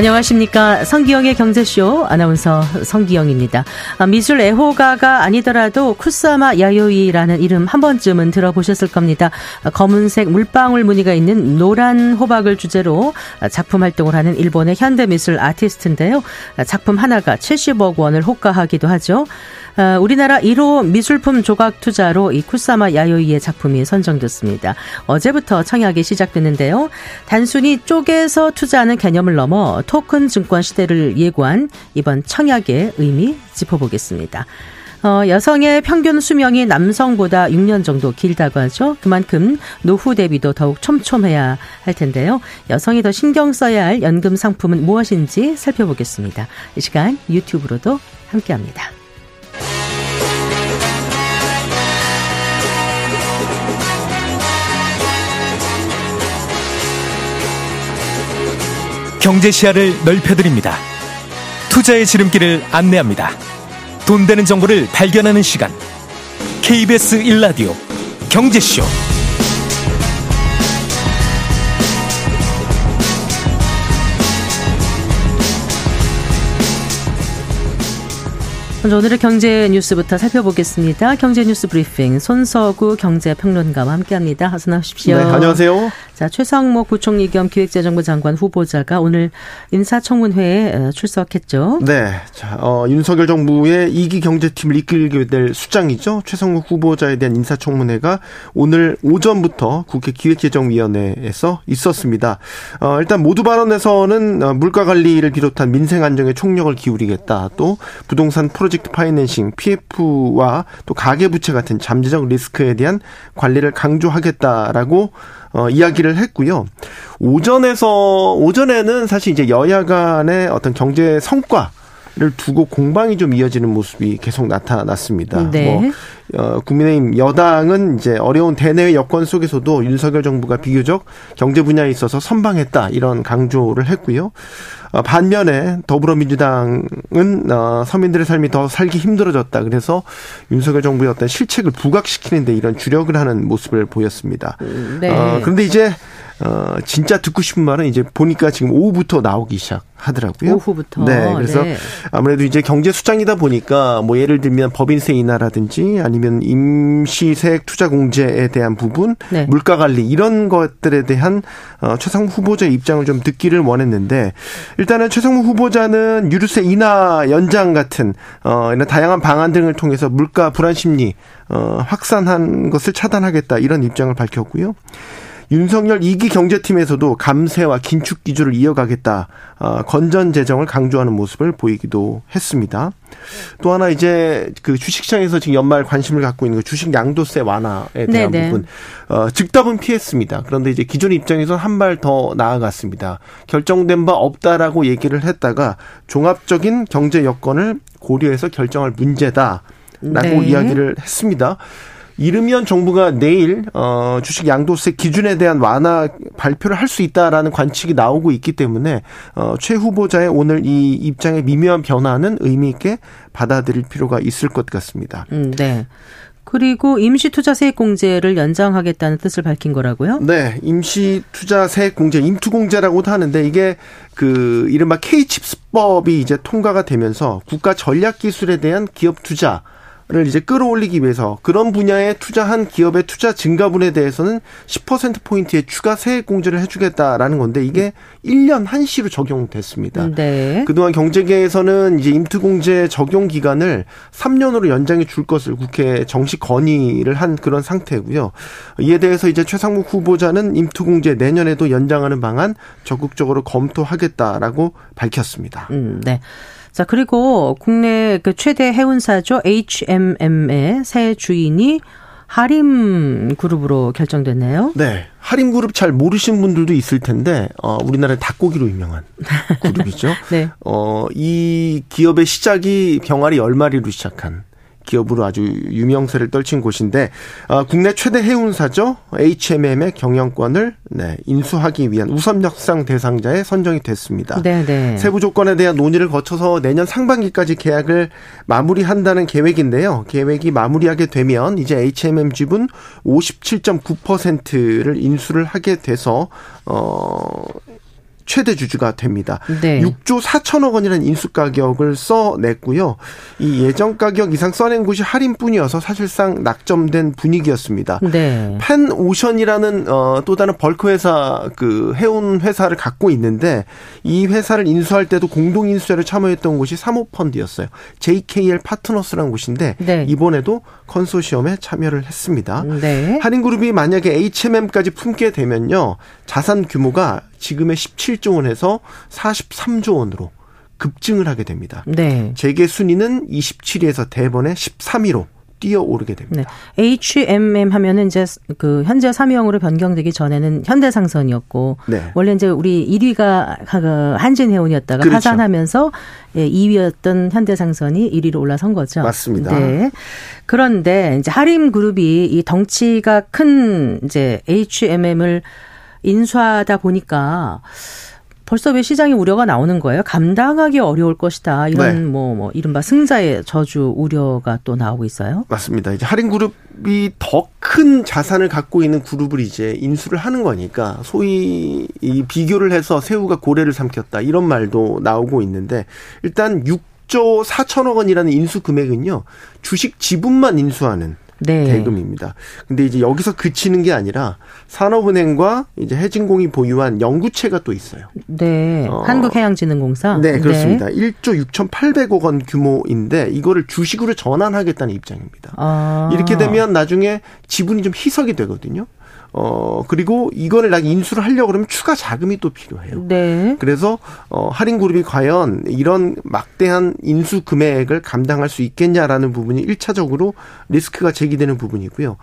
안녕하십니까. 성기영의 경제쇼 아나운서 성기영입니다. 아, 미술 애호가가 아니더라도 쿠사마 야요이라는 이름 한 번쯤은 들어보셨을 겁니다. 아, 검은색 물방울 무늬가 있는 노란 호박을 주제로 작품 활동을 하는 일본의 현대미술 아티스트인데요. 작품 하나가 70억 원을 호가하기도 하죠. 아, 우리나라 1호 미술품 조각 투자로 이 쿠사마 야요이의 작품이 선정됐습니다. 어제부터 청약이 시작됐는데요. 단순히 쪼개서 투자하는 개념을 넘어 토큰 증권 시대를 예고한 이번 청약의 의미 짚어보겠습니다. 어, 여성의 평균 수명이 남성보다 6년 정도 길다고 하죠. 그만큼 노후 대비도 더욱 촘촘해야 할 텐데요. 여성이 더 신경 써야 할 연금 상품은 무엇인지 살펴보겠습니다. 이 시간 유튜브로도 함께합니다. 경제 시야를 넓혀드립니다. 투자의 지름길을 안내합니다. 돈 되는 정보를 발견하는 시간. KBS 1라디오 경제쇼. 먼저 오늘의 경제 뉴스부터 살펴보겠습니다. 경제 뉴스 브리핑 손서구 경제평론가와 함께합니다. 어서 나오십시오. 네, 안녕하세요. 자, 최상목 부총리 겸 기획재정부 장관 후보자가 오늘 인사청문회에 어, 출석했죠. 네. 자, 어, 윤석열 정부의 이기 경제팀을 이끌게 될 수장이죠. 최상목 후보자에 대한 인사청문회가 오늘 오전부터 국회 기획재정위원회에서 있었습니다. 어, 일단 모두 발언에서는 어, 물가 관리를 비롯한 민생 안정에 총력을 기울이겠다. 또 부동산 프로젝트 파이낸싱, PF와 또 가계 부채 같은 잠재적 리스크에 대한 관리를 강조하겠다라고 어, 이야기를 했고요. 오전에서 오전에는 사실 이제 여야 간의 어떤 경제 성과 를 두고 공방이 좀 이어지는 모습이 계속 나타났습니다. 네. 뭐 어, 국민의힘 여당은 이제 어려운 대내외 여건 속에서도 윤석열 정부가 비교적 경제 분야에 있어서 선방했다 이런 강조를 했고요. 어, 반면에 더불어민주당은 어, 서민들의 삶이 더 살기 힘들어졌다. 그래서 윤석열 정부의 어떤 실책을 부각시키는데 이런 주력을 하는 모습을 보였습니다. 네. 어, 그런데 이제 어, 진짜 듣고 싶은 말은 이제 보니까 지금 오후부터 나오기 시작하더라고요. 오후부터. 네. 그래서 네. 아무래도 이제 경제 수장이다 보니까 뭐 예를 들면 법인세 인하라든지 아니면 임시세액 투자 공제에 대한 부분, 네. 물가 관리 이런 것들에 대한 어, 최상무 후보자의 입장을 좀 듣기를 원했는데 일단은 최상무 후보자는 유류세 인하 연장 같은 어, 이런 다양한 방안 등을 통해서 물가 불안 심리 어, 확산한 것을 차단하겠다 이런 입장을 밝혔고요. 윤석열 2기 경제팀에서도 감세와 긴축 기조를 이어가겠다. 어, 건전 재정을 강조하는 모습을 보이기도 했습니다. 또 하나 이제 그 주식시장에서 지금 연말 관심을 갖고 있는 그 주식 양도세 완화에 대한 네네. 부분 어, 즉답은 피했습니다. 그런데 이제 기존 입장에서 한 발 더 나아갔습니다. 결정된 바 없다라고 얘기를 했다가 종합적인 경제 여건을 고려해서 결정할 문제다라고 네. 이야기를 했습니다. 이르면 정부가 내일 어 주식 양도세 기준에 대한 완화 발표를 할 수 있다라는 관측이 나오고 있기 때문에 어 최 후보자의 오늘 이 입장의 미묘한 변화는 의미 있게 받아들일 필요가 있을 것 같습니다. 음, 네. 그리고 임시 투자 세액 공제를 연장하겠다는 뜻을 밝힌 거라고요? 네, 임시 투자 세액 공제, 임투 공제라고도 하는데 이게 그 이른바 K칩스법이 이제 통과가 되면서 국가 전략 기술에 대한 기업 투자 를 이제 끌어올리기 위해서 그런 분야에 투자한 기업의 투자 증가분에 대해서는 10% 포인트의 추가 세액 공제를 해주겠다라는 건데 이게 1년 한시로 적용됐습니다. 네. 그동안 경제계에서는 이제 임투공제 적용 기간을 3년으로 연장해 줄 것을 국회에 정식 건의를 한 그런 상태고요. 이에 대해서 이제 최상목 후보자는 임투공제 내년에도 연장하는 방안 적극적으로 검토하겠다라고 밝혔습니다. 음, 네. 자, 그리고 국내 그 최대 해운사죠. HMM의 새 주인이 하림 그룹으로 결정됐네요. 네. 하림 그룹 잘 모르신 분들도 있을 텐데, 어, 우리나라의 닭고기로 유명한 그룹이죠. 네. 어, 이 기업의 시작이 병아리 10마리로 시작한 기업으로 아주 유명세를 떨친 곳인데 어, 국내 최대 해운사죠 HMM의 경영권을 네, 인수하기 위한 우선 협상 대상자에 선정이 됐습니다. 네네. 네. 세부 조건에 대한 논의를 거쳐서 내년 상반기까지 계약을 마무리한다는 계획인데요. 계획이 마무리하게 되면 이제 HMM 지분 57.9%를 인수를 하게 돼서 어 최대 주주가 됩니다. 네. 6조 4천억 원이라는 인수 가격을 써냈고요. 이 예정 가격 이상 써낸 곳이 할인뿐이어서 사실상 낙점된 분위기였습니다. 네. 펜오션이라는 어, 또 다른 벌크 회사 그 해운 회사를 갖고 있는데 이 회사를 인수할 때도 공동 인수자를 참여했던 곳이 사모펀드였어요. JKL 파트너스라는 곳인데 네. 이번에도 컨소시엄에 참여를 했습니다. 네. 할인그룹이 만약에 HMM까지 품게 되면요. 자산 규모가 지금의 17조 원에서 43조 원으로 급증을 하게 됩니다. 네. 재계 순위는 27위에서 대번에 13위로 뛰어오르게 됩니다. 네. HMM 하면은 이제 그 현재 사명으로 변경되기 전에는 현대상선이었고 네. 원래 이제 우리 1위가 그 한진해운이었다가 그렇죠. 파산하면서 예, 2위였던 현대상선이 1위로 올라선 거죠. 맞습니다. 네. 그런데 이제 하림 그룹이 이 덩치가 큰 이제 HMM을 인수하다 보니까 벌써 왜 시장에 우려가 나오는 거예요? 감당하기 어려울 것이다. 이런 네. 뭐, 뭐 이른바 승자의 저주 우려가 또 나오고 있어요. 맞습니다. 이제 할인 그룹이 더 큰 자산을 갖고 있는 그룹을 이제 인수를 하는 거니까 소위 이 비교를 해서 새우가 고래를 삼켰다 이런 말도 나오고 있는데 일단 6조 4천억 원이라는 인수 금액은요 주식 지분만 인수하는 네. 대금입니다. 근데 이제 여기서 그치는 게 아니라 산업은행과 이제 해진공이 보유한 연구체가 또 있어요. 네. 어. 한국해양진흥공사. 네, 그렇습니다. 네. 1조 6,800억 원 규모인데 이거를 주식으로 전환하겠다는 입장입니다. 아. 이렇게 되면 나중에 지분이 좀 희석이 되거든요. 어, 그리고 이거를 나 인수를 하려고 그러면 추가 자금이 또 필요해요. 네. 그래서, 어, 할인 그룹이 과연 이런 막대한 인수 금액을 감당할 수 있겠냐라는 부분이 1차적으로 리스크가 제기되는 부분이고요.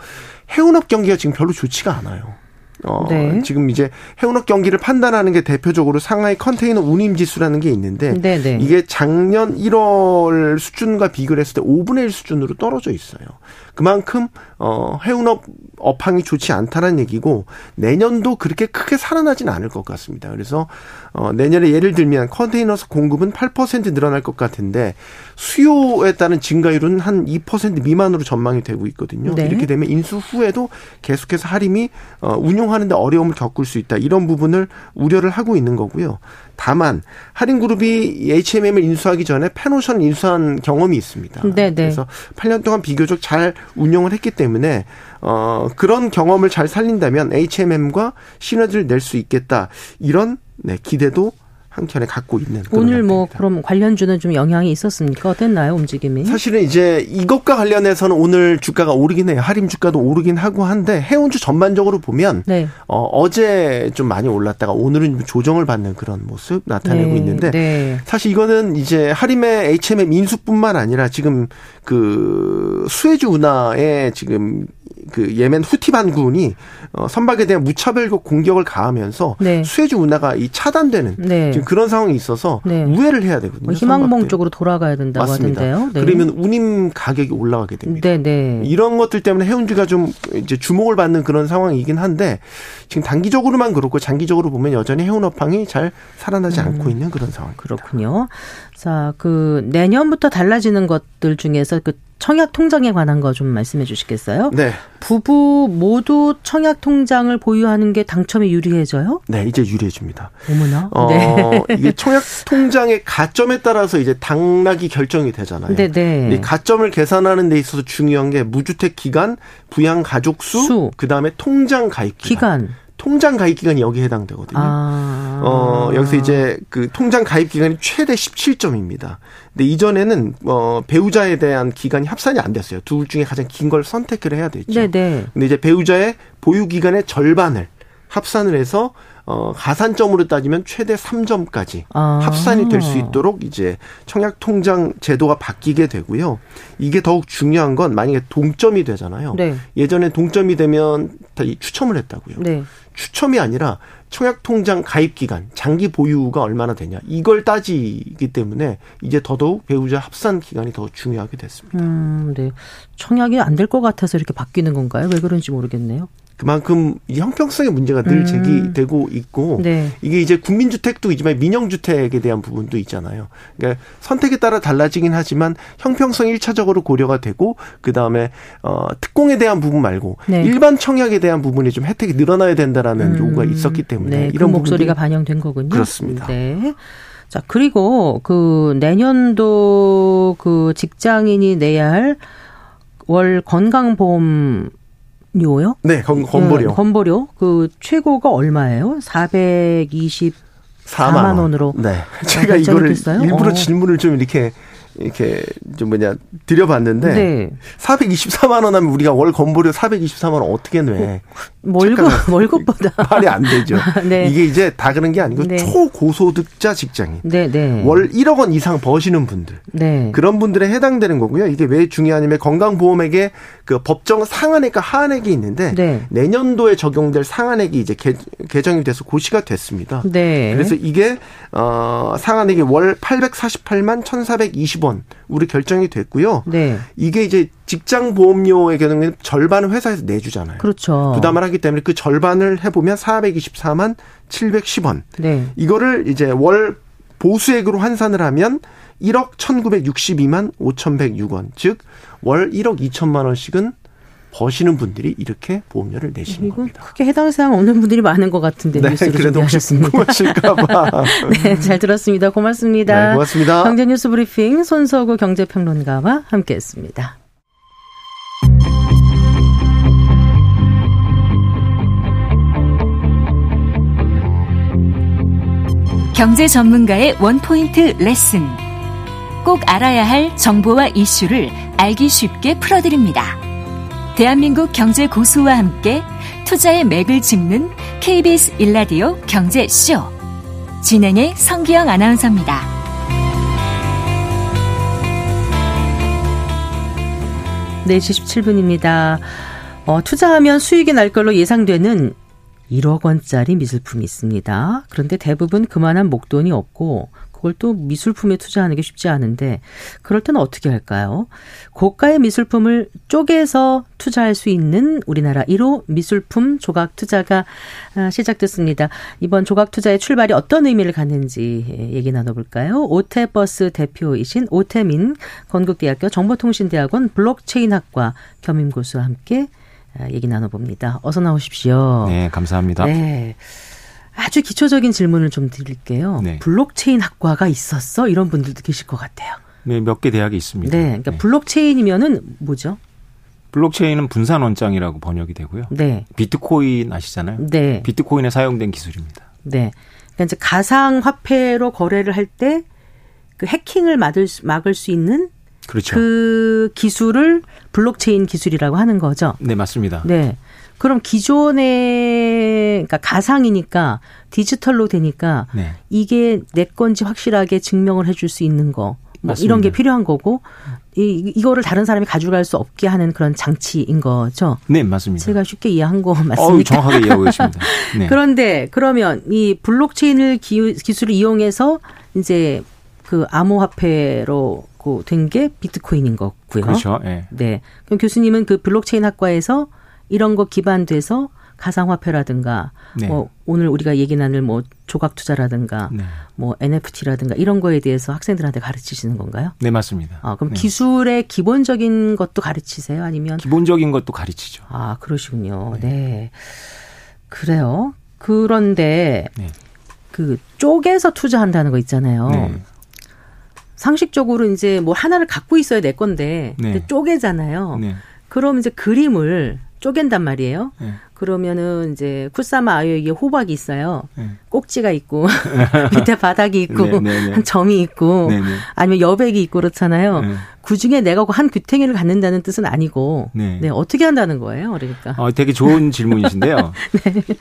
해운업 경기가 지금 별로 좋지가 않아요. 어, 네. 지금 이제 해운업 경기를 판단하는 게 대표적으로 상하이 컨테이너 운임 지수라는 게 있는데 네, 네. 이게 작년 1월 수준과 비교를 했을 때 5분의 1 수준으로 떨어져 있어요. 그만큼 어 해운업 업황이 좋지 않다는 얘기고 내년도 그렇게 크게 살아나진 않을 것 같습니다. 그래서 어 내년에 예를 들면 컨테이너 공급은 8% 늘어날 것 같은데 수요에 따른 증가율은 한 2% 미만으로 전망이 되고 있거든요. 네. 이렇게 되면 인수 후에도 계속해서 할인이 어 운용하는데 어려움을 겪을 수 있다. 이런 부분을 우려를 하고 있는 거고요. 다만 할인그룹이 H&M을 인수하기 전에 페노션 인수한 경험이 있습니다. 네네. 네. 그래서 8년 동안 비교적 잘 운영을 했기 때문에 어 그런 경험을 잘 살린다면 H&M과 시너지를 낼 수 있겠다 이런 네, 기대도 한켠에 갖고 있는 오늘 뭐 그럼 관련주는 좀 영향이 있었습니까? 어땠나요 움직임이? 사실은 이제 이것과 관련해서는 오늘 주가가 오르긴 해요. 할인 주가도 오르긴 하고 한데 해운주 전반적으로 보면 네. 어, 어제 좀 많이 올랐다가 오늘은 조정을 받는 그런 모습 나타내고 네. 있는데 네. 사실 이거는 이제 할인의 H&M 인수뿐만 아니라 지금 그 수혜주 운하에 지금 그 예멘 후티 반군이 어, 선박에 대한 무차별적 공격을 가하면서 네. 수혜주 운하가 이 차단되는 네. 지금 그런 상황이 있어서 네. 우회를 해야 되거든요. 뭐 희망봉 선박들. 쪽으로 돌아가야 된다고 맞습니다. 하던데요. 네. 그러면 운임 가격이 올라가게 됩니다. 네, 네. 이런 것들 때문에 해운주가 좀 이제 주목을 받는 그런 상황이긴 한데 지금 단기적으로만 그렇고 장기적으로 보면 여전히 해운업황이 잘 살아나지 음. 않고 있는 그런 상황. 그렇군요. 자, 그 내년부터 달라지는 것들 중에서 그 청약 통장에 관한 거 좀 말씀해 주시겠어요? 네. 부부 모두 청약 통장을 보유하는 게 당첨에 유리해져요? 네, 이제 유리해집니다. 어머나. 어, 네. 이게 청약 통장의 가점에 따라서 이제 당락이 결정이 되잖아요. 네, 네. 가점을 계산하는 데 있어서 중요한 게 무주택 기간, 부양 가족 수, 수. 그다음에 통장 가입 기간. 기간. 통장 가입 기간이 여기에 해당되거든요. 아. 어, 여기서 이제 그 통장 가입 기간이 최대 17점입니다. 근데 이전에는 어 배우자에 대한 기간이 합산이 안 됐어요. 둘 중에 가장 긴 걸 선택을 해야 되죠. 네네. 네. 근데 이제 배우자의 보유 기간의 절반을 합산을 해서 어 가산점으로 따지면 최대 3점까지 아. 합산이 될 수 있도록 이제 청약 통장 제도가 바뀌게 되고요. 이게 더욱 중요한 건 만약에 동점이 되잖아요. 네. 예전에 동점이 되면 다 추첨을 했다고요. 네. 추첨이 아니라 청약 통장 가입 기간, 장기 보유가 얼마나 되냐 이걸 따지기 때문에 이제 더더욱 배우자 합산 기간이 더 중요하게 됐습니다. 음, 네. 청약이 안 될 것 같아서 이렇게 바뀌는 건가요? 왜 그런지 모르겠네요. 그만큼 형평성의 문제가 늘 음. 제기되고 있고 네. 이게 이제 국민주택도 있지만 민영주택에 대한 부분도 있잖아요. 그러니까 선택에 따라 달라지긴 하지만 형평성 1차적으로 고려가 되고 그 다음에 어 특공에 대한 부분 말고 네. 일반 청약에 대한 부분이 좀 혜택이 늘어나야 된다라는 음. 요구가 있었기 때문에 네, 이런 그 목소리가 반영된 거군요. 그렇습니다. 네. 자, 그리고 그 내년도 그 직장인이 내야 할 월 건강보험 료요? 네, 건, 건보료. 네, 건보료. 그 최고가 얼마예요? 420 4만, 원으로. 네. 제가 이거를? 일부러 어. 질문을 좀 이렇게 이렇게 좀 뭐냐 드려봤는데 네. 424만 원 하면 우리가 월 건보료 424만 원 어떻게 내? 월급 월급보다 말이 안 되죠. 네. 이게 이제 다 그런 게 아니고 네. 초고소득자 직장인 네, 네. 월 1억 원 이상 버시는 분들 네. 그런 분들에 해당되는 거고요. 이게 왜 중요하냐면 건강보험액에 그 법정 상한액과 하한액이 있는데 네. 내년도에 적용될 상한액이 이제 개, 개정이 돼서 고시가 됐습니다. 네. 그래서 이게 어 상한액이 월 848만 1,420원 우리 결정이 됐고요. 네. 이게 이제 직장 보험료의 경우에는 절반은 회사에서 내주잖아요. 그렇죠. 부담을 하기 때문에 그 절반을 해보면 424만 710원. 네. 이거를 이제 월 보수액으로 환산을 하면 1억 1962만 5106원. 즉, 월 1억 2천만 원씩은 버시는 분들이 이렇게 보험료를 내시는 겁니다. 크게 해당 사항 없는 분들이 많은 것 같은데 네, 뉴스를 그래도 준비하셨습니다. 궁금하실까봐. 네, 잘 들었습니다. 고맙습니다. 네, 고맙습니다. 경제뉴스 브리핑 손서구 경제평론가와 함께했습니다. 경제 전문가의 원포인트 레슨. 꼭 알아야 할 정보와 이슈를 알기 쉽게 풀어드립니다. 대한민국 경제 고수와 함께 투자의 맥을 짚는 KBS 일라디오 경제쇼. 진행의 성기영 아나운서입니다. 네, 77분입니다. 어, 투자하면 수익이 날 걸로 예상되는 1억 원짜리 미술품이 있습니다. 그런데 대부분 그만한 목돈이 없고 그걸 또 미술품에 투자하는 게 쉽지 않은데 그럴 때는 어떻게 할까요? 고가의 미술품을 쪼개서 투자할 수 있는 우리나라 1호 미술품 조각 투자가 아, 시작됐습니다. 이번 조각 투자의 출발이 어떤 의미를 갖는지 얘기 나눠볼까요? 오태버스 대표이신 오태민 건국대학교 정보통신대학원 블록체인학과 겸임교수와 함께 아, 얘기 나눠봅니다. 어서 나오십시오. 네, 감사합니다. 네. 아주 기초적인 질문을 좀 드릴게요. 네. 블록체인 학과가 있었어? 이런 분들도 계실 것 같아요. 네, 몇 개 대학이 있습니다. 네, 그러니까 네. 블록체인이면은 뭐죠? 블록체인은 분산 원장이라고 번역이 되고요. 네. 비트코인 아시잖아요. 네. 비트코인에 사용된 기술입니다. 네. 그러니까 이제 가상 화폐로 거래를 할 때 그 해킹을 막을 수, 막을 수 있는 그렇죠. 그 기술을 블록체인 기술이라고 하는 거죠. 네, 맞습니다. 네. 그럼 기존의 그러니까 가상이니까 디지털로 되니까 네. 이게 내 건지 확실하게 증명을 해줄 수 있는 거. 뭐 이런 게 필요한 거고 이 이거를 다른 사람이 가져갈 수 없게 하는 그런 장치인 거죠. 네, 맞습니다. 제가 쉽게 이해한 거 맞습니까? 어, 정확하게 이해하고 계십니다. 네. 그런데 그러면 이 블록체인을 기, 기술을 이용해서 이제 그 암호화폐로 된 게 비트코인인 거고요. 그렇죠. 네. 네. 그럼 교수님은 그 블록체인 학과에서 이런 거 기반돼서 가상화폐라든가 네. 뭐 오늘 우리가 얘기 나눌 뭐 조각 투자라든가 네. 뭐 NFT라든가 이런 거에 대해서 학생들한테 가르치시는 건가요? 네 맞습니다. 아 그럼 네. 기술의 기본적인 것도 가르치세요? 아니면 기본적인 것도 가르치죠. 아 그러시군요. 네. 네. 그래요. 그런데 네. 그 쪼개서 투자한다는 거 있잖아요. 네. 상식적으로 이제 뭐 하나를 갖고 있어야 될 건데 네. 쪼개잖아요. 그럼 이제 그림을 쪼갠단 말이에요. 네. 그러면은 이제 쿠사마 아요에게 호박이 있어요. 네. 꼭지가 있고 밑에 바닥이 있고 네, 네, 네. 점이 있고 네, 아니면 여백이 있고 그렇잖아요. 그 중에 내가 한 귀탱이를 갖는다는 뜻은 아니고 네. 어떻게 한다는 거예요? 그러니까. 어, 되게 좋은 질문이신데요.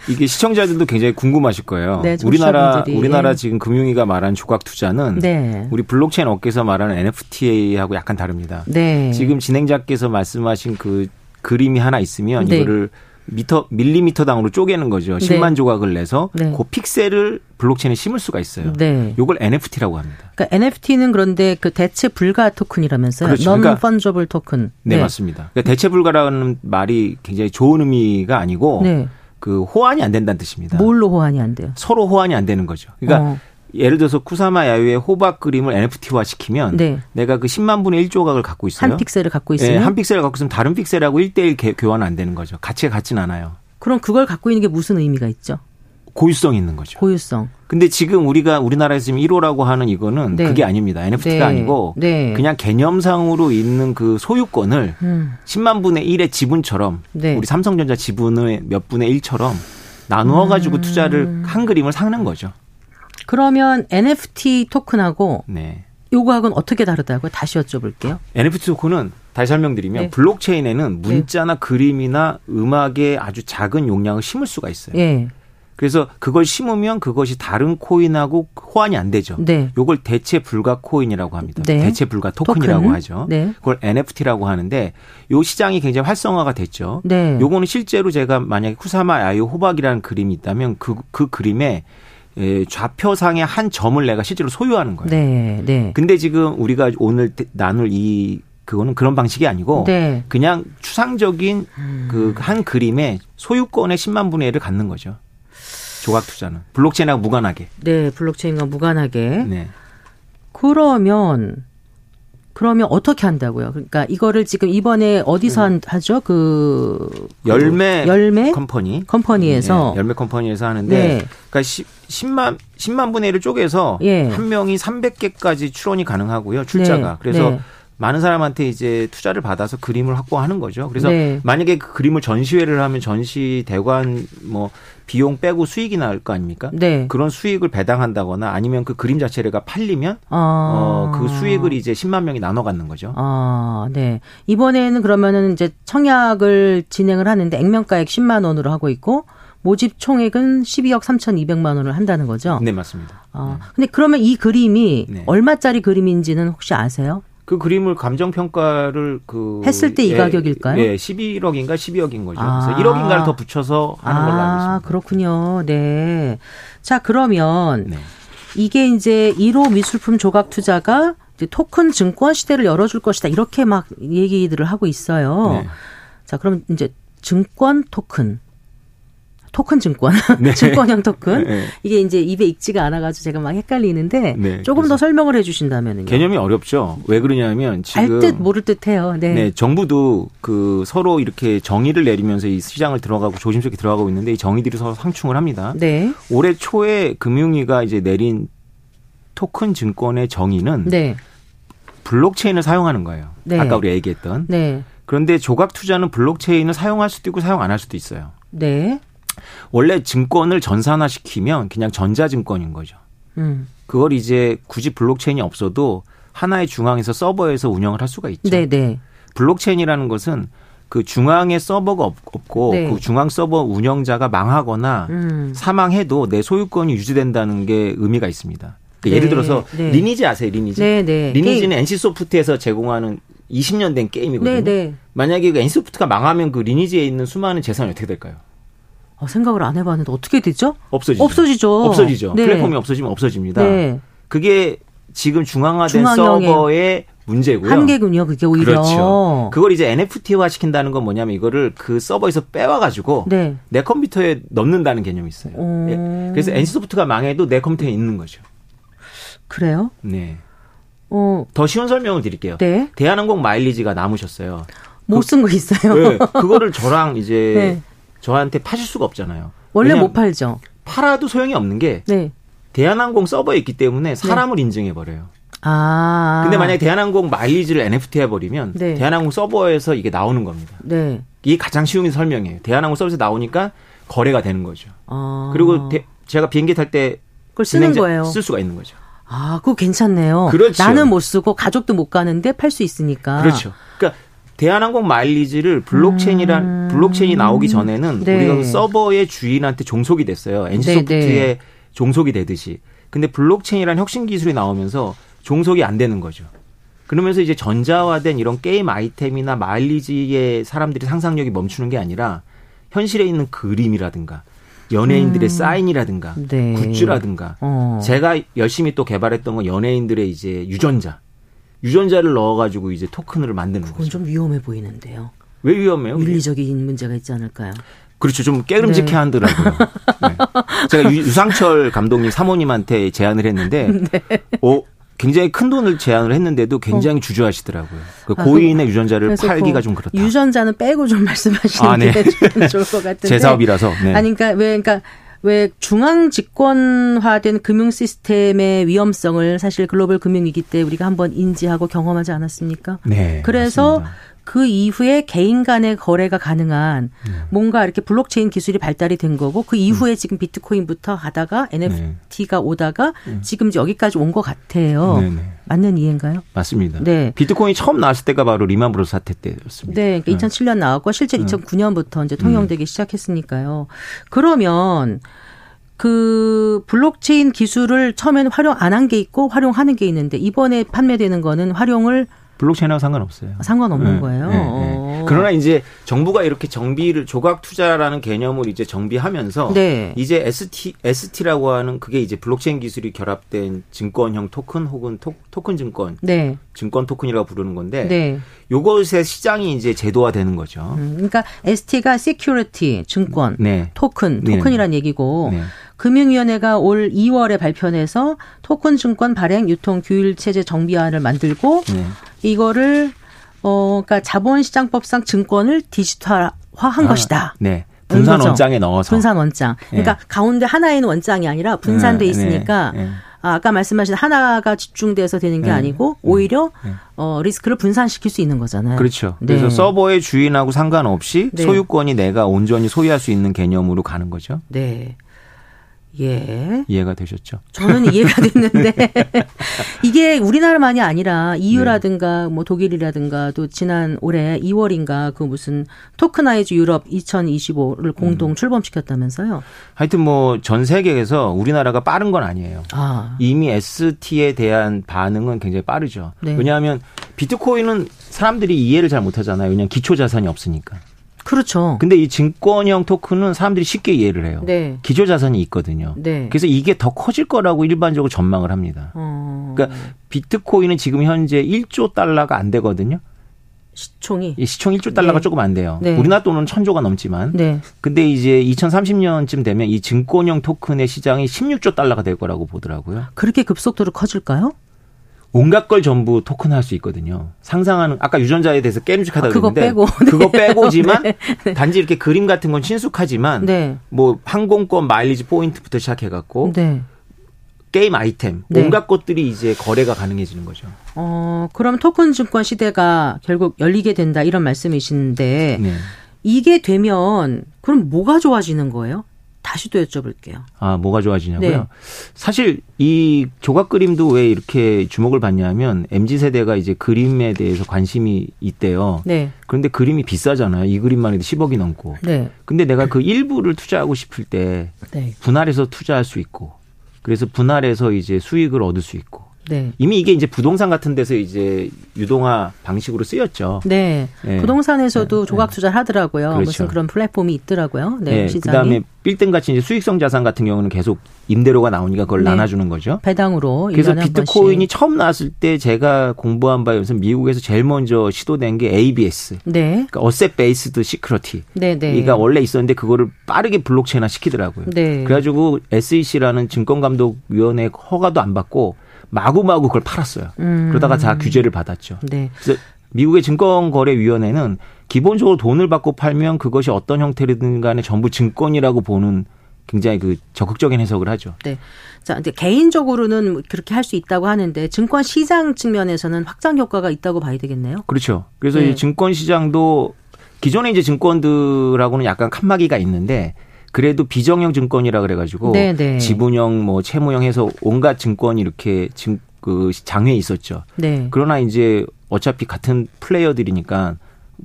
이게 시청자들도 굉장히 궁금하실 거예요. 우리나라 우리나라 지금 금융위가 말하는 조각 투자는 우리 블록체인 업계에서 말하는 NFT하고 약간 다릅니다. 지금 진행자께서 말씀하신 그 그림이 하나 있으면 네. 이거를 미터 밀리미터 당으로 쪼개는 거죠. 10만 네. 조각을 내서 네. 그 픽셀을 블록체인에 심을 수가 있어요. 네. 요걸 NFT라고 합니다. 그러니까 NFT는 그런데 그 대체 불가 토큰이라면서요. 그렇죠. non fungible 토큰. 네, 네. 맞습니다. 그러니까 대체 불가라는 말이 굉장히 좋은 의미가 아니고 네. 그 호환이 안 된다는 뜻입니다. 뭘로 호환이 안 돼요? 서로 호환이 안 되는 거죠. 그러니까 어. 예를 들어서 쿠사마 야유의 호박 그림을 NFT화 시키면 네. 내가 그 10만 분의 1 조각을 갖고 있어요. 한 픽셀을 갖고 있으면 네, 한 픽셀을 갖고 있으면 다른 픽셀하고 1대1 교환 안 되는 거죠. 가치가 같진 않아요. 그럼 그걸 갖고 있는 게 무슨 의미가 있죠? 고유성 있는 거죠. 고유성. 근데 지금 우리가 우리나라에서 지금 1호라고 하는 이거는 네. 그게 아닙니다. NFT가 네. 아니고 네. 그냥 개념상으로 있는 그 소유권을 음. 10만 분의 1의 지분처럼 네. 우리 삼성전자 지분의 몇 분의 1처럼 나누어 가지고 음. 투자를 한 그림을 사는 거죠. 그러면 NFT 토큰하고 네. 요거하고는 어떻게 다르다고요? 다시 여쭤볼게요. NFT 토큰은 다시 설명드리면 네. 블록체인에는 네. 문자나 네. 그림이나 음악의 아주 작은 용량을 심을 수가 있어요. 네. 그래서 그걸 심으면 그것이 다른 코인하고 호환이 안 되죠. 네. 요걸 대체 불가 코인이라고 합니다. 네. 대체 불가 토큰이라고 토큰? 하죠. 네. 그걸 NFT라고 하는데 요 시장이 굉장히 활성화가 됐죠. 네. 요거는 실제로 제가 만약에 쿠사마 아유 호박이라는 그림이 있다면 그, 그 그림에 예, 좌표상의 한 점을 내가 실제로 소유하는 거예요. 네, 네. 근데 지금 우리가 오늘 나눌 이 그거는 그런 방식이 아니고 네. 그냥 추상적인 음. 그한 그림의 소유권의 10만 분의 1을 갖는 거죠. 조각 투자는 블록체인하고 무관하게. 네, 블록체인과 무관하게. 네. 그러면 그러면 어떻게 한다고요? 그러니까 이거를 지금 이번에 어디서 음. 하죠? 그 열매 열매 컴퍼니 컴퍼니에서 네, 열매 컴퍼니에서 하는데 네. 그러니까 10, 만 10만 분의 1을 쪼개서 예. 한 명이 300개까지 출원이 가능하고요. 출자가. 네. 그래서 네. 많은 사람한테 이제 투자를 받아서 그림을 확보하는 거죠. 그래서 네. 만약에 그 그림을 전시회를 하면 전시 대관 뭐 비용 빼고 수익이 나올 거 아닙니까? 네. 그런 수익을 배당한다거나 아니면 그 그림 자체가 팔리면 아. 어, 그 수익을 이제 10만 명이 나눠 갖는 거죠. 아, 네. 이번에는 그러면은 이제 청약을 진행을 하는데 액면가액 10만 원으로 하고 있고 모집 총액은 12억 3,200만 원을 한다는 거죠. 네, 맞습니다. 아, 근데 그러면 이 그림이 네. 얼마짜리 그림인지는 혹시 아세요? 그 그림을 감정 평가를 그 했을 때이 예, 가격일까요? 예, 11억인가 12억인 거죠. 아. 그래서 1억인가를 더 붙여서 하는 걸로 알고 아, 있습니다. 아, 그렇군요. 네. 자, 그러면 네. 이게 이제 1호 미술품 조각 투자가 이제 토큰 증권 시대를 열어줄 것이다. 이렇게 막 얘기들을 하고 있어요. 네. 자, 그럼 이제 증권 토큰. 토큰 증권, 네. 증권형 토큰 네. 이게 이제 입에 익지가 않아가지고 제가 막 헷갈리는데 네. 조금 더 설명을 해주신다면요. 개념이 어렵죠. 왜 그러냐면 지금 알듯 모를 듯해요. 네. 네. 정부도 그 서로 이렇게 정의를 내리면서 이 시장을 들어가고 조심스럽게 들어가고 있는데 이 정의들이 서로 상충을 합니다. 네. 올해 초에 금융위가 이제 내린 토큰 증권의 정의는 네. 블록체인을 사용하는 거예요. 네. 아까 우리 얘기했던. 네. 그런데 조각 투자는 블록체인을 사용할 수도 있고 사용 안 할 수도 있어요. 네. 원래 증권을 전산화시키면 그냥 전자증권인 거죠. 음. 그걸 이제 굳이 블록체인이 없어도 하나의 중앙에서 서버에서 운영을 할 수가 있죠. 네네. 네. 블록체인이라는 것은 그 중앙에 서버가 없고 네. 그 중앙 서버 운영자가 망하거나 음. 사망해도 내 소유권이 유지된다는 게 의미가 있습니다. 그 네. 예를 들어서 네. 리니지 아세요? 리니지. 네, 네. 리니지는 NC 소프트에서 제공하는 20년 된 게임이거든요. 네, 만약에 그 NC 소프트가 망하면 그 리니지에 있는 수많은 재산이 어떻게 될까요? 어, 생각을 안 해봤는데 어떻게 되죠? 없어지죠. 없어지죠. 없어지죠. 네. 플랫폼이 없어지면 없어집니다. 네. 그게 지금 중앙화된 서버의 문제고요. 한계군요, 그게 오히려. 그렇죠. 그걸 이제 NFT화 시킨다는 건 뭐냐면 이거를 그 서버에서 빼와가지고 네. 내 컴퓨터에 넣는다는 개념이 있어요. 오. 예. 그래서 NC소프트가 망해도 내 컴퓨터에 있는 거죠. 그래요? 네. 어. 더 쉬운 설명을 드릴게요. 네. 대한항공 마일리지가 남으셨어요. 못 쓴거 있어요. 네. 그거를 저랑 이제 네. 저한테 파실 수가 없잖아요. 원래 못 팔죠. 팔아도 소용이 없는 게 네. 대한항공 서버에 있기 때문에 네. 사람을 네. 인증해 버려요. 아. 근데 만약에 대한항공 마일리지를 NFT 해버리면 네. 대한항공 서버에서 이게 나오는 겁니다. 네. 이게 가장 쉬운 설명이에요. 대한항공 서버에서 나오니까 거래가 되는 거죠. 아. 그리고 대, 제가 비행기 탈 때 그걸 쓰는 거예요. 쓸 수가 있는 거죠. 아, 그거 괜찮네요. 그렇죠. 나는 못 쓰고 가족도 못 가는데 팔 수 있으니까. 그렇죠. 그러니까 대한항공 마일리지를 블록체인이란 음. 블록체인이 나오기 전에는 네. 우리가 그 서버의 주인한테 종속이 됐어요. NC 소프트에 네, 네. 종속이 되듯이. 근데 블록체인이라는 혁신 기술이 나오면서 종속이 안 되는 거죠. 그러면서 이제 전자화된 이런 게임 아이템이나 마일리지의 사람들이 상상력이 멈추는 게 아니라 현실에 있는 그림이라든가 연예인들의 음. 사인이라든가 네. 굿즈라든가 어. 제가 열심히 또 개발했던 건 연예인들의 이제 유전자 유전자를 넣어가지고 이제 토큰을 만드는 그건 거죠. 좀 위험해 보이는데요. 왜 위험해요? 윤리적인 문제가 있지 않을까요? 그렇죠. 좀 깨름직해 네. 하더라고요. 네. 제가 유 상철 감독님 사모님한테 제안을 했는데, 네. 어, 굉장히 큰 돈을 제안을 했는데도 굉장히 어. 주저하시더라고요. 그 아, 고인의 아, 유전자를 팔기가 좀 그렇다. 유전자는 빼고 좀 말씀하시는 아, 네. 게 좋을 것 같은데. 제 사업이라서. 네. 아니 그러니까 왜 그러니까 왜 중앙 집권화된 금융 시스템의 위험성을 사실 글로벌 금융위기 때 우리가 한번 인지하고 경험하지 않았습니까? 네. 그래서 맞습니다. 그 이후에 개인 간의 거래가 가능한 음. 뭔가 이렇게 블록체인 기술이 발달이 된 거고 그 이후에 음. 지금 비트코인부터 하다가 NFT가 네. 오다가 음. 지금 여기까지 온 것 같아요. 네네. 네. 맞는 이해인가요? 맞습니다. 네. 비트코인이 처음 나왔을 때가 바로 리만 브로스 사태 때였습니다. 네. 그러니까 2007년 나왔고 실제 2009년부터 이제 통용되기 음. 시작했으니까요. 그러면 그 블록체인 기술을 처음에는 활용 안 한 게 있고 활용하는 게 있는데 이번에 판매되는 거는 활용을 블록체인하고 상관없어요. 상관없는 네, 거예요. 네, 네. 그러나 이제 정부가 이렇게 정비를 조각 투자라는 개념을 이제 정비하면서 네. 이제 ST ST라고 하는 그게 이제 블록체인 기술이 결합된 증권형 토큰 혹은 토, 큰 증권, 네. 증권 토큰이라고 부르는 건데 네. 요것의 시장이 이제 제도화되는 거죠. 음, 그러니까 ST가 security 증권, 네. 토큰, 토큰이란 얘기고. 금융위원회가 올 2월에 발표해서 토큰 증권 발행 유통 규율 체제 정비안을 만들고 네. 이거를 어 그러니까 자본시장법상 증권을 디지털화한 아, 것이다. 네. 분산 원장에 넣어서 분산 원장. 그러니까 네. 가운데 있는 원장이 아니라 분산돼 네, 있으니까 네, 네. 아, 아까 말씀하신 하나가 집중돼서 되는 게 네. 아니고 오히려 어 리스크를 분산시킬 수 있는 거잖아요. 그렇죠. 그래서 서버의 주인하고 상관없이 소유권이 내가 온전히 소유할 수 있는 개념으로 가는 거죠. 네. 예. 이해가 되셨죠? 저는 이해가 됐는데 이게 우리나라만이 아니라 EU라든가 네. 뭐 독일이라든가 또 지난 올해 2월인가 그 무슨 Tokenize Europe 2025를 공동 음. 출범시켰다면서요? 하여튼 뭐 전 세계에서 우리나라가 빠른 건 아니에요. 아. 이미 ST에 대한 반응은 굉장히 빠르죠. 네. 왜냐하면 비트코인은 사람들이 이해를 잘 못하잖아요. 왜냐하면 기초 자산이 없으니까. 그렇죠. 근데 이 증권형 토큰은 사람들이 쉽게 이해를 해요. 네. 기조 자산이 있거든요. 네. 그래서 이게 더 커질 거라고 일반적으로 전망을 합니다. 어. 그러니까 비트코인은 지금 현재 1조 달러가 안 되거든요. 시총이 시총 1조 달러가 네. 조금 안 돼요. 네. 우리나라 돈은 천조가 넘지만. 네. 근데 이제 2030년쯤 되면 이 증권형 토큰의 시장이 16조 달러가 될 거라고 보더라고요. 그렇게 급속도로 커질까요? 온갖 걸 전부 토큰할 수 있거든요. 상상하는 아까 유전자에 대해서 깨름직하다 아, 그거 그랬는데 빼고 그거 빼고지만 네. 네. 단지 이렇게 그림 같은 건 친숙하지만 네. 뭐 항공권 마일리지 포인트부터 시작해 갖고 네. 게임 아이템 네. 온갖 것들이 이제 거래가 가능해지는 거죠. 어, 그럼 토큰 증권 시대가 결국 열리게 된다 이런 말씀이신데 네. 이게 되면 그럼 뭐가 좋아지는 거예요? 다시 또 여쭤볼게요. 아, 뭐가 좋아지냐고요? 네. 사실 이 조각 그림도 왜 이렇게 주목을 받냐면 MZ 세대가 이제 그림에 대해서 관심이 있대요. 네. 그런데 그림이 비싸잖아요. 이 그림만 해도 10억이 넘고. 네. 근데 내가 그 일부를 투자하고 싶을 때 네. 분할해서 투자할 수 있고 그래서 분할해서 이제 수익을 얻을 수 있고 네. 이미 이게 이제 부동산 같은 데서 이제 유동화 방식으로 쓰였죠. 네. 네. 부동산에서도 네. 조각 투자를 하더라고요. 그렇죠. 무슨 그런 플랫폼이 있더라고요. 네. 네. 그다음에 빌딩 같이 이제 수익성 자산 같은 경우는 계속 임대료가 나오니까 그걸 네. 나눠주는 거죠. 배당으로. 그래서 비트코인이 처음 나왔을 때 제가 공부한 바에 의해서 미국에서 제일 먼저 시도된 게 ABS. 네. 그러니까 asset based security. 네, 네. 이가 원래 있었는데 그거를 빠르게 블록체인화 시키더라고요. 네. 그래가지고 SEC라는 증권감독위원회 허가도 안 받고 마구마구 그걸 팔았어요. 음. 그러다가 다 규제를 받았죠. 네. 그래서 미국의 증권거래위원회는 기본적으로 돈을 받고 팔면 그것이 어떤 형태든 간에 전부 증권이라고 보는 굉장히 그 적극적인 해석을 하죠. 네. 자, 근데 개인적으로는 그렇게 할 수 있다고 하는데 증권 시장 측면에서는 확장 효과가 있다고 봐야 되겠네요. 그렇죠. 그래서 네. 이 증권 시장도 기존의 이제 증권들하고는 약간 칸막이가 있는데 그래도 비정형 증권이라 그래가지고 네네. 네. 지분형 뭐 채무형 해서 온갖 증권이 이렇게 증, 그 장외에 있었죠. 네. 그러나 이제 어차피 같은 플레이어들이니까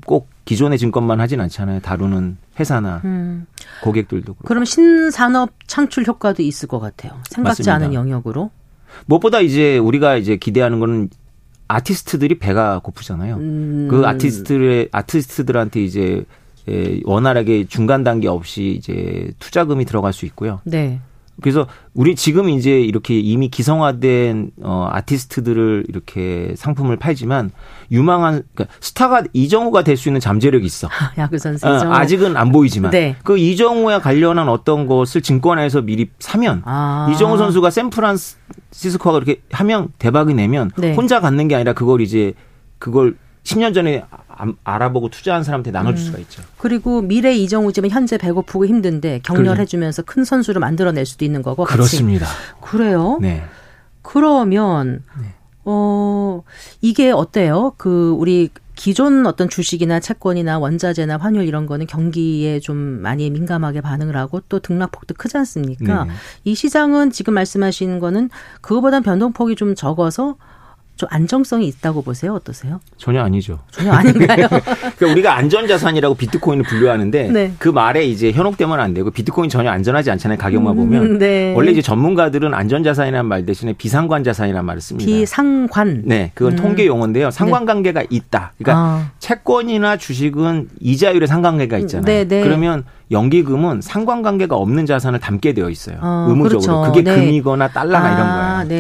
꼭 기존의 증권만 하진 않잖아요. 다루는 회사나 음. 고객들도. 그렇고. 그럼 신산업 창출 효과도 있을 것 같아요. 생각지 맞습니다. 않은 영역으로. 무엇보다 이제 우리가 이제 기대하는 거는 아티스트들이 배가 고프잖아요. 음. 그 아티스트의 아티스트들한테 이제 예, 원활하게 중간 단계 없이 이제 투자금이 들어갈 수 있고요. 네. 그래서 우리 지금 이제 이렇게 이미 기성화된 어 아티스트들을 이렇게 상품을 팔지만 유망한 그러니까 스타가 이정우가 될 수 있는 잠재력이 있어. 야구 선수 어, 아직은 안 보이지만 네. 그 이정우와 관련한 어떤 것을 증권에서 미리 사면 아. 이정우 선수가 샌프란시스코가 그렇게 하면 대박이 내면 네. 혼자 갖는 게 아니라 그걸 이제 그걸 10년 전에 알아보고 투자한 사람한테 나눠줄 음. 수가 있죠. 그리고 미래 이정우지만 현재 배고프고 힘든데 격려해주면서 큰 선수를 만들어낼 수도 있는 거고. 그렇습니다. 같이. 그래요? 네. 그러면 네. 어 이게 어때요? 그 우리 기존 어떤 주식이나 채권이나 원자재나 환율 이런 거는 경기에 좀 많이 민감하게 반응을 하고 또 등락폭도 크지 않습니까? 네. 이 시장은 지금 말씀하신 거는 그거보단 변동폭이 좀 적어서 좀 안정성이 있다고 보세요? 어떠세요? 전혀 아니죠. 전혀 아닌가요? 그러니까 우리가 안전자산이라고 비트코인을 분류하는데 네. 그 말에 이제 현혹되면 안 되고 비트코인 전혀 안전하지 않잖아요. 가격만 보면. 음, 네. 원래 이제 전문가들은 안전자산이라는 말 대신에 비상관 자산이라는 말을 씁니다. 비상관. 네. 그건 음. 통계 용어인데요. 네. 상관관계가 있다. 그러니까 아. 채권이나 주식은 이자율에 상관관계가 있잖아요. 네, 네. 그러면 연기금은 상관관계가 없는 자산을 담게 되어 있어요. 어, 의무적으로. 그렇죠. 그게 네. 금이거나 달러나 아, 이런 거예요.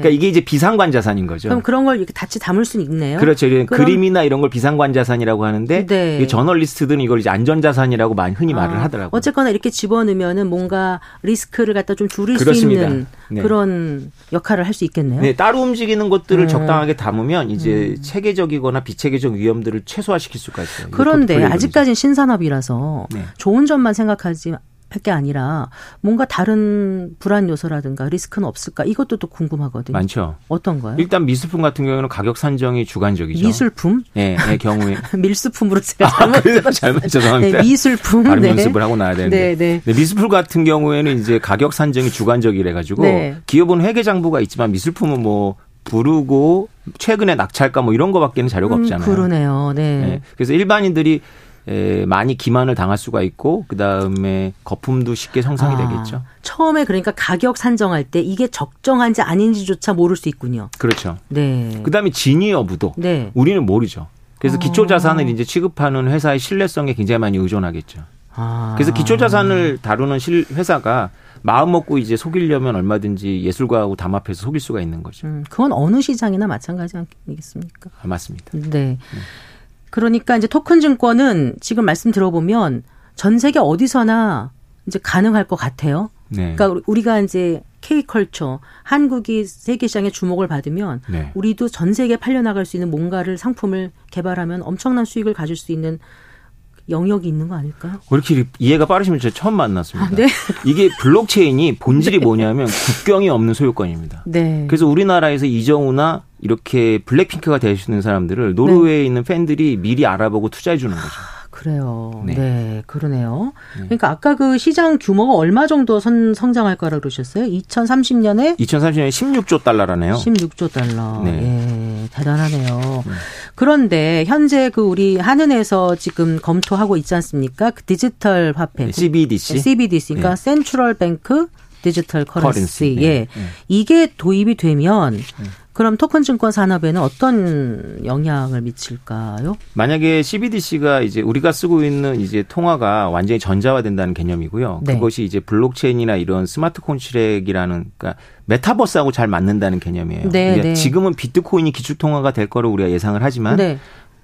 네. 그러니까 이게 이제 비상관 자산인 거죠. 그럼 그런 걸 이렇게 같이 담을 수는 있네요. 그렇죠. 그럼, 그림이나 이런 걸 비상관 자산이라고 하는데 네. 저널리스트들은 이걸 이제 안전 자산이라고 많이 흔히 아, 말을 하더라고요. 어쨌거나 이렇게 집어넣으면은 뭔가 리스크를 갖다 좀 줄일 그렇습니다. 수 있는 네. 그런 역할을 할 수 있겠네요. 네, 따로 움직이는 것들을 음. 적당하게 담으면 이제 음. 체계적이거나 비체계적 위험들을 최소화시킬 수가 있어요. 그런데 아직까지는 신산업이라서 네. 좋은 점만 생각하지 할게 아니라 뭔가 다른 불안 요소라든가 리스크는 없을까 이것도 또 궁금하거든요. 많죠. 어떤가요? 일단 미술품 같은 경우는 가격 산정이 주관적이죠. 미술품? 네, 네 경우에 밀수품으로 제가 잘못 아, 잘못 죄송합니다. 네, 미술품 발음 네. 연습을 하고 나야 되는데. 네, 네. 네, 미술품 같은 경우에는 이제 가격 산정이 주관적이래 가지고 네. 기업은 회계 장부가 있지만 미술품은 뭐 부르고 최근에 낙찰가 뭐 이런 거밖에는 자료가 음, 없잖아요. 그러네요. 네. 네. 그래서 일반인들이 에, 많이 기만을 당할 수가 있고 그 다음에 거품도 쉽게 성상이 아, 되겠죠. 처음에 그러니까 가격 산정할 때 이게 적정한지 아닌지조차 모를 수 있군요. 그렇죠. 네. 그 다음에 진위 여부도 네. 우리는 모르죠. 그래서 어. 기초 자산을 이제 취급하는 회사의 신뢰성에 굉장히 많이 의존하겠죠. 아. 그래서 기초 자산을 다루는 실 회사가 마음 먹고 이제 속이려면 얼마든지 예술가하고 담합해서 속일 수가 있는 거죠. 음, 그건 어느 시장이나 마찬가지 아니겠습니까? 아, 맞습니다. 네. 네. 그러니까 이제 토큰 증권은 지금 말씀 들어보면 전 세계 어디서나 이제 가능할 것 같아요. 네. 그러니까 우리가 이제 K컬처 한국이 세계 시장에 주목을 받으면 네. 우리도 전 세계에 팔려 나갈 수 있는 뭔가를 상품을 개발하면 엄청난 수익을 가질 수 있는 영역이 있는 거 아닐까요? 왜 이렇게 이해가 빠르시면 제가 처음 만났습니다. 아, 네? 이게 블록체인이 본질이 네. 뭐냐면 국경이 없는 소유권입니다. 네. 그래서 우리나라에서 이정우나 이렇게 블랙핑크가 되시는 사람들을 노르웨이에 네. 있는 팬들이 미리 알아보고 투자해 주는 거죠. 그래요. 네. 네, 그러네요. 네. 그러니까 아까 그 시장 규모가 얼마 정도 선, 성장할 거라 그러셨어요? 2030년에? 2030년에 16조 달러라네요. 16조 달러. 네. 예, 대단하네요. 네. 그런데 현재 그 우리 한은에서 지금 검토하고 있지 않습니까? 그 디지털 화폐. 네, CBDC. CBDC. 그러니까 central bank digital currency. 예. 네. 이게 도입이 되면 그럼 토큰 증권 산업에는 어떤 영향을 미칠까요? 만약에 CBDC가 이제 우리가 쓰고 있는 이제 통화가 완전히 전자화된다는 개념이고요. 네. 그것이 이제 블록체인이나 이런 smart contract이라는 그러니까 메타버스하고 잘 맞는다는 개념이에요. 네, 네. 지금은 비트코인이 기축 통화가 될 거로 우리가 예상을 하지만 네.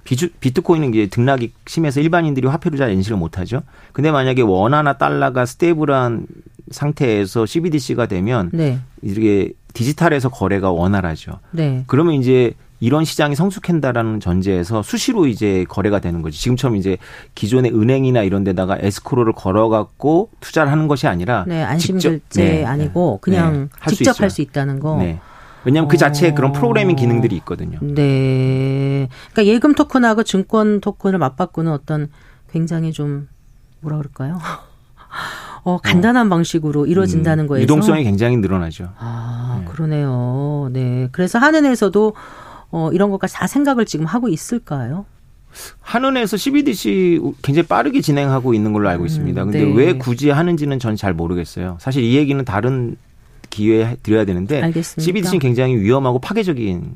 비주, 비트코인은 이제 등락이 심해서 일반인들이 화폐로 잘 인식을 못하죠. 근데 만약에 원화나 달러가 stable한 상태에서 CBDC가 되면 네. 이렇게 디지털에서 거래가 원활하죠. 네. 그러면 이제 이런 시장이 성숙한다라는 전제에서 수시로 이제 거래가 되는 거지. 지금처럼 이제 기존의 은행이나 이런 데다가 에스크로를 걸어갖고 투자를 하는 것이 아니라 네, 안심결제 네, 아니고 그냥 네, 직접 할 수 있다는 거. 네. 왜냐하면 그 자체에 그런 프로그래밍 기능들이 있거든요. 네. 그러니까 예금 토큰하고 증권 토큰을 맞바꾸는 어떤 굉장히 좀 뭐라 그럴까요? 어, 간단한 어. 방식으로 이루어진다는 음, 거에서 유동성이 굉장히 늘어나죠. 아, 네. 그러네요. 네. 그래서 한은에서도 어, 이런 것까지 다 생각을 지금 하고 있을까요? 한은에서 CBDC 굉장히 빠르게 진행하고 있는 걸로 알고 있습니다. 근데 네. 왜 굳이 하는지는 전 잘 모르겠어요. 사실 이 얘기는 다른 기회에 드려야 되는데 알겠습니다. CBDC는 굉장히 위험하고 파괴적인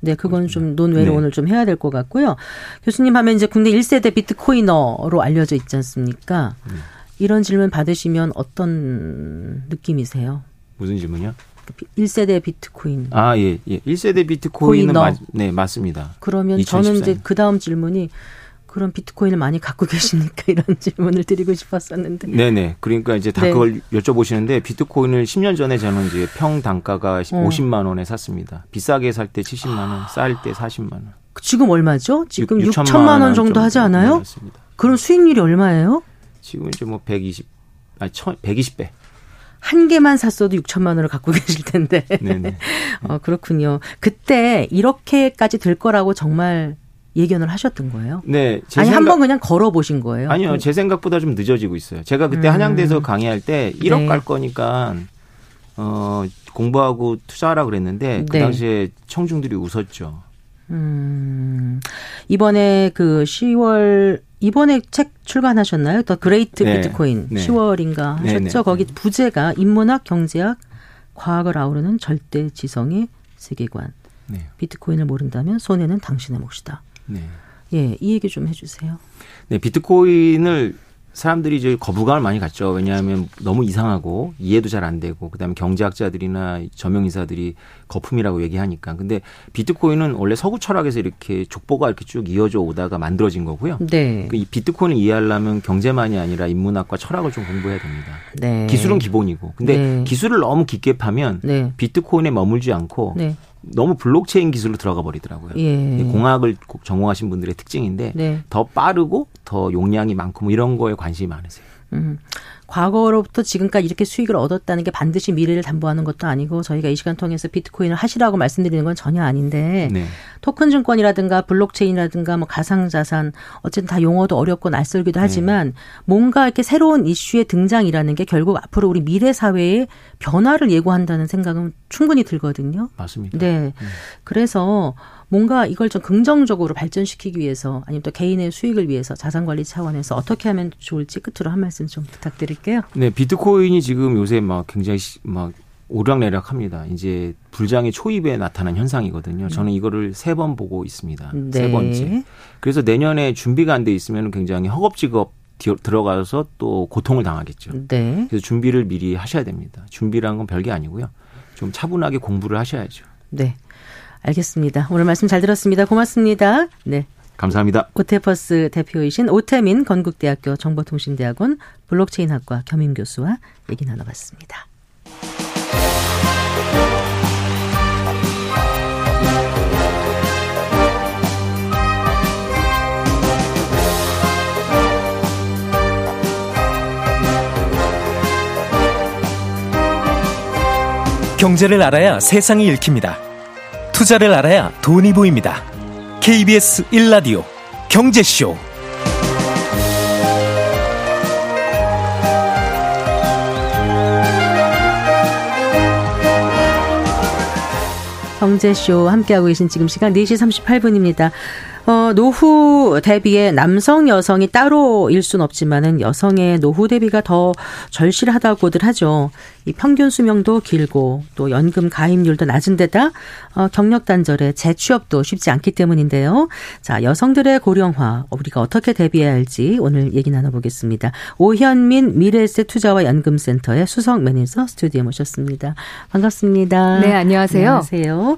네, 그건 좀 논외로 네. 오늘 좀 해야 될 것 같고요. 교수님 하면 이제 국내 1세대 비트코이너로 알려져 있지 않습니까? 음. 이런 질문 받으시면 어떤 느낌이세요? 무슨 질문이요? 1세대 비트코인. 아, 예, 예. 1세대 비트코인은 맞, 네, 맞습니다. 그러면 2014년. 저는 이제 그 다음 질문이 그런 비트코인을 많이 갖고 계십니까? 이런 질문을 드리고 싶었었는데. 네네. 그러니까 이제 다 네. 그걸 여쭤보시는데 비트코인을 10년 전에 저는 이제 평 단가가 어. 50만 원에 샀습니다. 비싸게 살 때 70만 원, 쌀 때 40만 원. 지금 얼마죠? 지금 6, 6천만 원 정도 하지 않아요? 네, 그럼 수익률이 얼마예요? 지금 이제 뭐 120, 아니 120배. 한 개만 샀어도 6천만 원을 갖고 계실 텐데. 네네. 어, 그렇군요. 그때 이렇게까지 될 거라고 정말 예견을 하셨던 거예요? 네. 아니 한번 그냥 걸어 보신 거예요? 아니요. 제 생각보다 좀 늦어지고 있어요. 제가 그때 음. 한양대에서 강의할 때 1억 네. 갈 거니까 어 공부하고 투자하라 그랬는데 그 네. 당시에 청중들이 웃었죠. 음. 이번에 그 10월 이번에 책 출간하셨나요? The Great 네. 비트코인 네. 10월인가 하셨죠? 네, 네. 거기 부제가 인문학, 경제학, 과학을 아우르는 절대 지성의 세계관. 네. 비트코인을 모른다면 손해는 당신의 몫이다. 네. 예, 이 얘기 좀 해주세요. 네, 비트코인을 사람들이 이제 거부감을 많이 갖죠. 왜냐하면 너무 이상하고 이해도 잘 안 되고 그다음에 경제학자들이나 저명 인사들이 거품이라고 얘기하니까. 근데 비트코인은 원래 서구 철학에서 이렇게 족보가 이렇게 쭉 이어져 오다가 만들어진 거고요. 네. 그이 비트코인을 이해하려면 경제만이 아니라 인문학과 철학을 좀 공부해야 됩니다. 네. 기술은 기본이고. 근데 네. 기술을 너무 깊게 파면 네. 비트코인에 머물지 않고 네. 너무 블록체인 기술로 들어가 버리더라고요. 예. 공학을 전공하신 분들의 특징인데 네. 더 빠르고 더 용량이 많고 뭐 이런 거에 관심이 많으세요. 음. 과거로부터 지금까지 이렇게 수익을 얻었다는 게 반드시 미래를 담보하는 것도 아니고 저희가 이 시간 통해서 비트코인을 하시라고 말씀드리는 건 전혀 아닌데 네. 토큰 증권이라든가 블록체인이라든가 뭐 가상 자산 어쨌든 다 용어도 어렵고 낯설기도 네. 하지만 네. 뭔가 이렇게 새로운 이슈의 등장이라는 게 결국 앞으로 우리 미래 사회의 변화를 예고한다는 생각은 충분히 들거든요. 맞습니다. 네. 음. 그래서 뭔가 이걸 좀 긍정적으로 발전시키기 위해서 아니면 또 개인의 수익을 위해서 자산 관리 차원에서 어떻게 하면 좋을지 끝으로 한 말씀 좀 부탁드릴게요. 네, 비트코인이 지금 요새 막 굉장히 막 오락내락합니다. 이제 불장의 초입에 나타난 현상이거든요. 저는 이거를 세 번 보고 있습니다. 네. 세 번째. 그래서 내년에 준비가 안 돼 있으면 굉장히 허겁지겁 들어가서 또 고통을 당하겠죠. 네. 그래서 준비를 미리 하셔야 됩니다. 준비라는 건 별게 아니고요. 좀 차분하게 공부를 하셔야죠. 네. 알겠습니다. 오늘 말씀 잘 들었습니다. 고맙습니다. 네. 감사합니다. 오테퍼스 대표이신 오태민 건국대학교 정보통신대학원 블록체인학과 겸임 교수와 얘기 나눠봤습니다. 경제를 알아야 세상이 읽힙니다. 투자를 알아야 돈이 보입니다. KBS 1라디오 경제쇼. 경제쇼 함께하고 계신 지금 시간 4시 38분입니다. 어, 노후 대비에 남성 여성이 따로일 순 없지만은 여성의 노후 대비가 더 절실하다고들 하죠. 이 평균 수명도 길고 또 연금 가입률도 낮은 데다 어, 경력 단절에 재취업도 쉽지 않기 때문인데요. 자, 여성들의 고령화 우리가 어떻게 대비해야 할지 오늘 얘기 나눠보겠습니다. 오현민 미래에셋 투자와 연금센터의 수석 매니저 스튜디오에 모셨습니다. 반갑습니다. 네, 안녕하세요. 안녕하세요.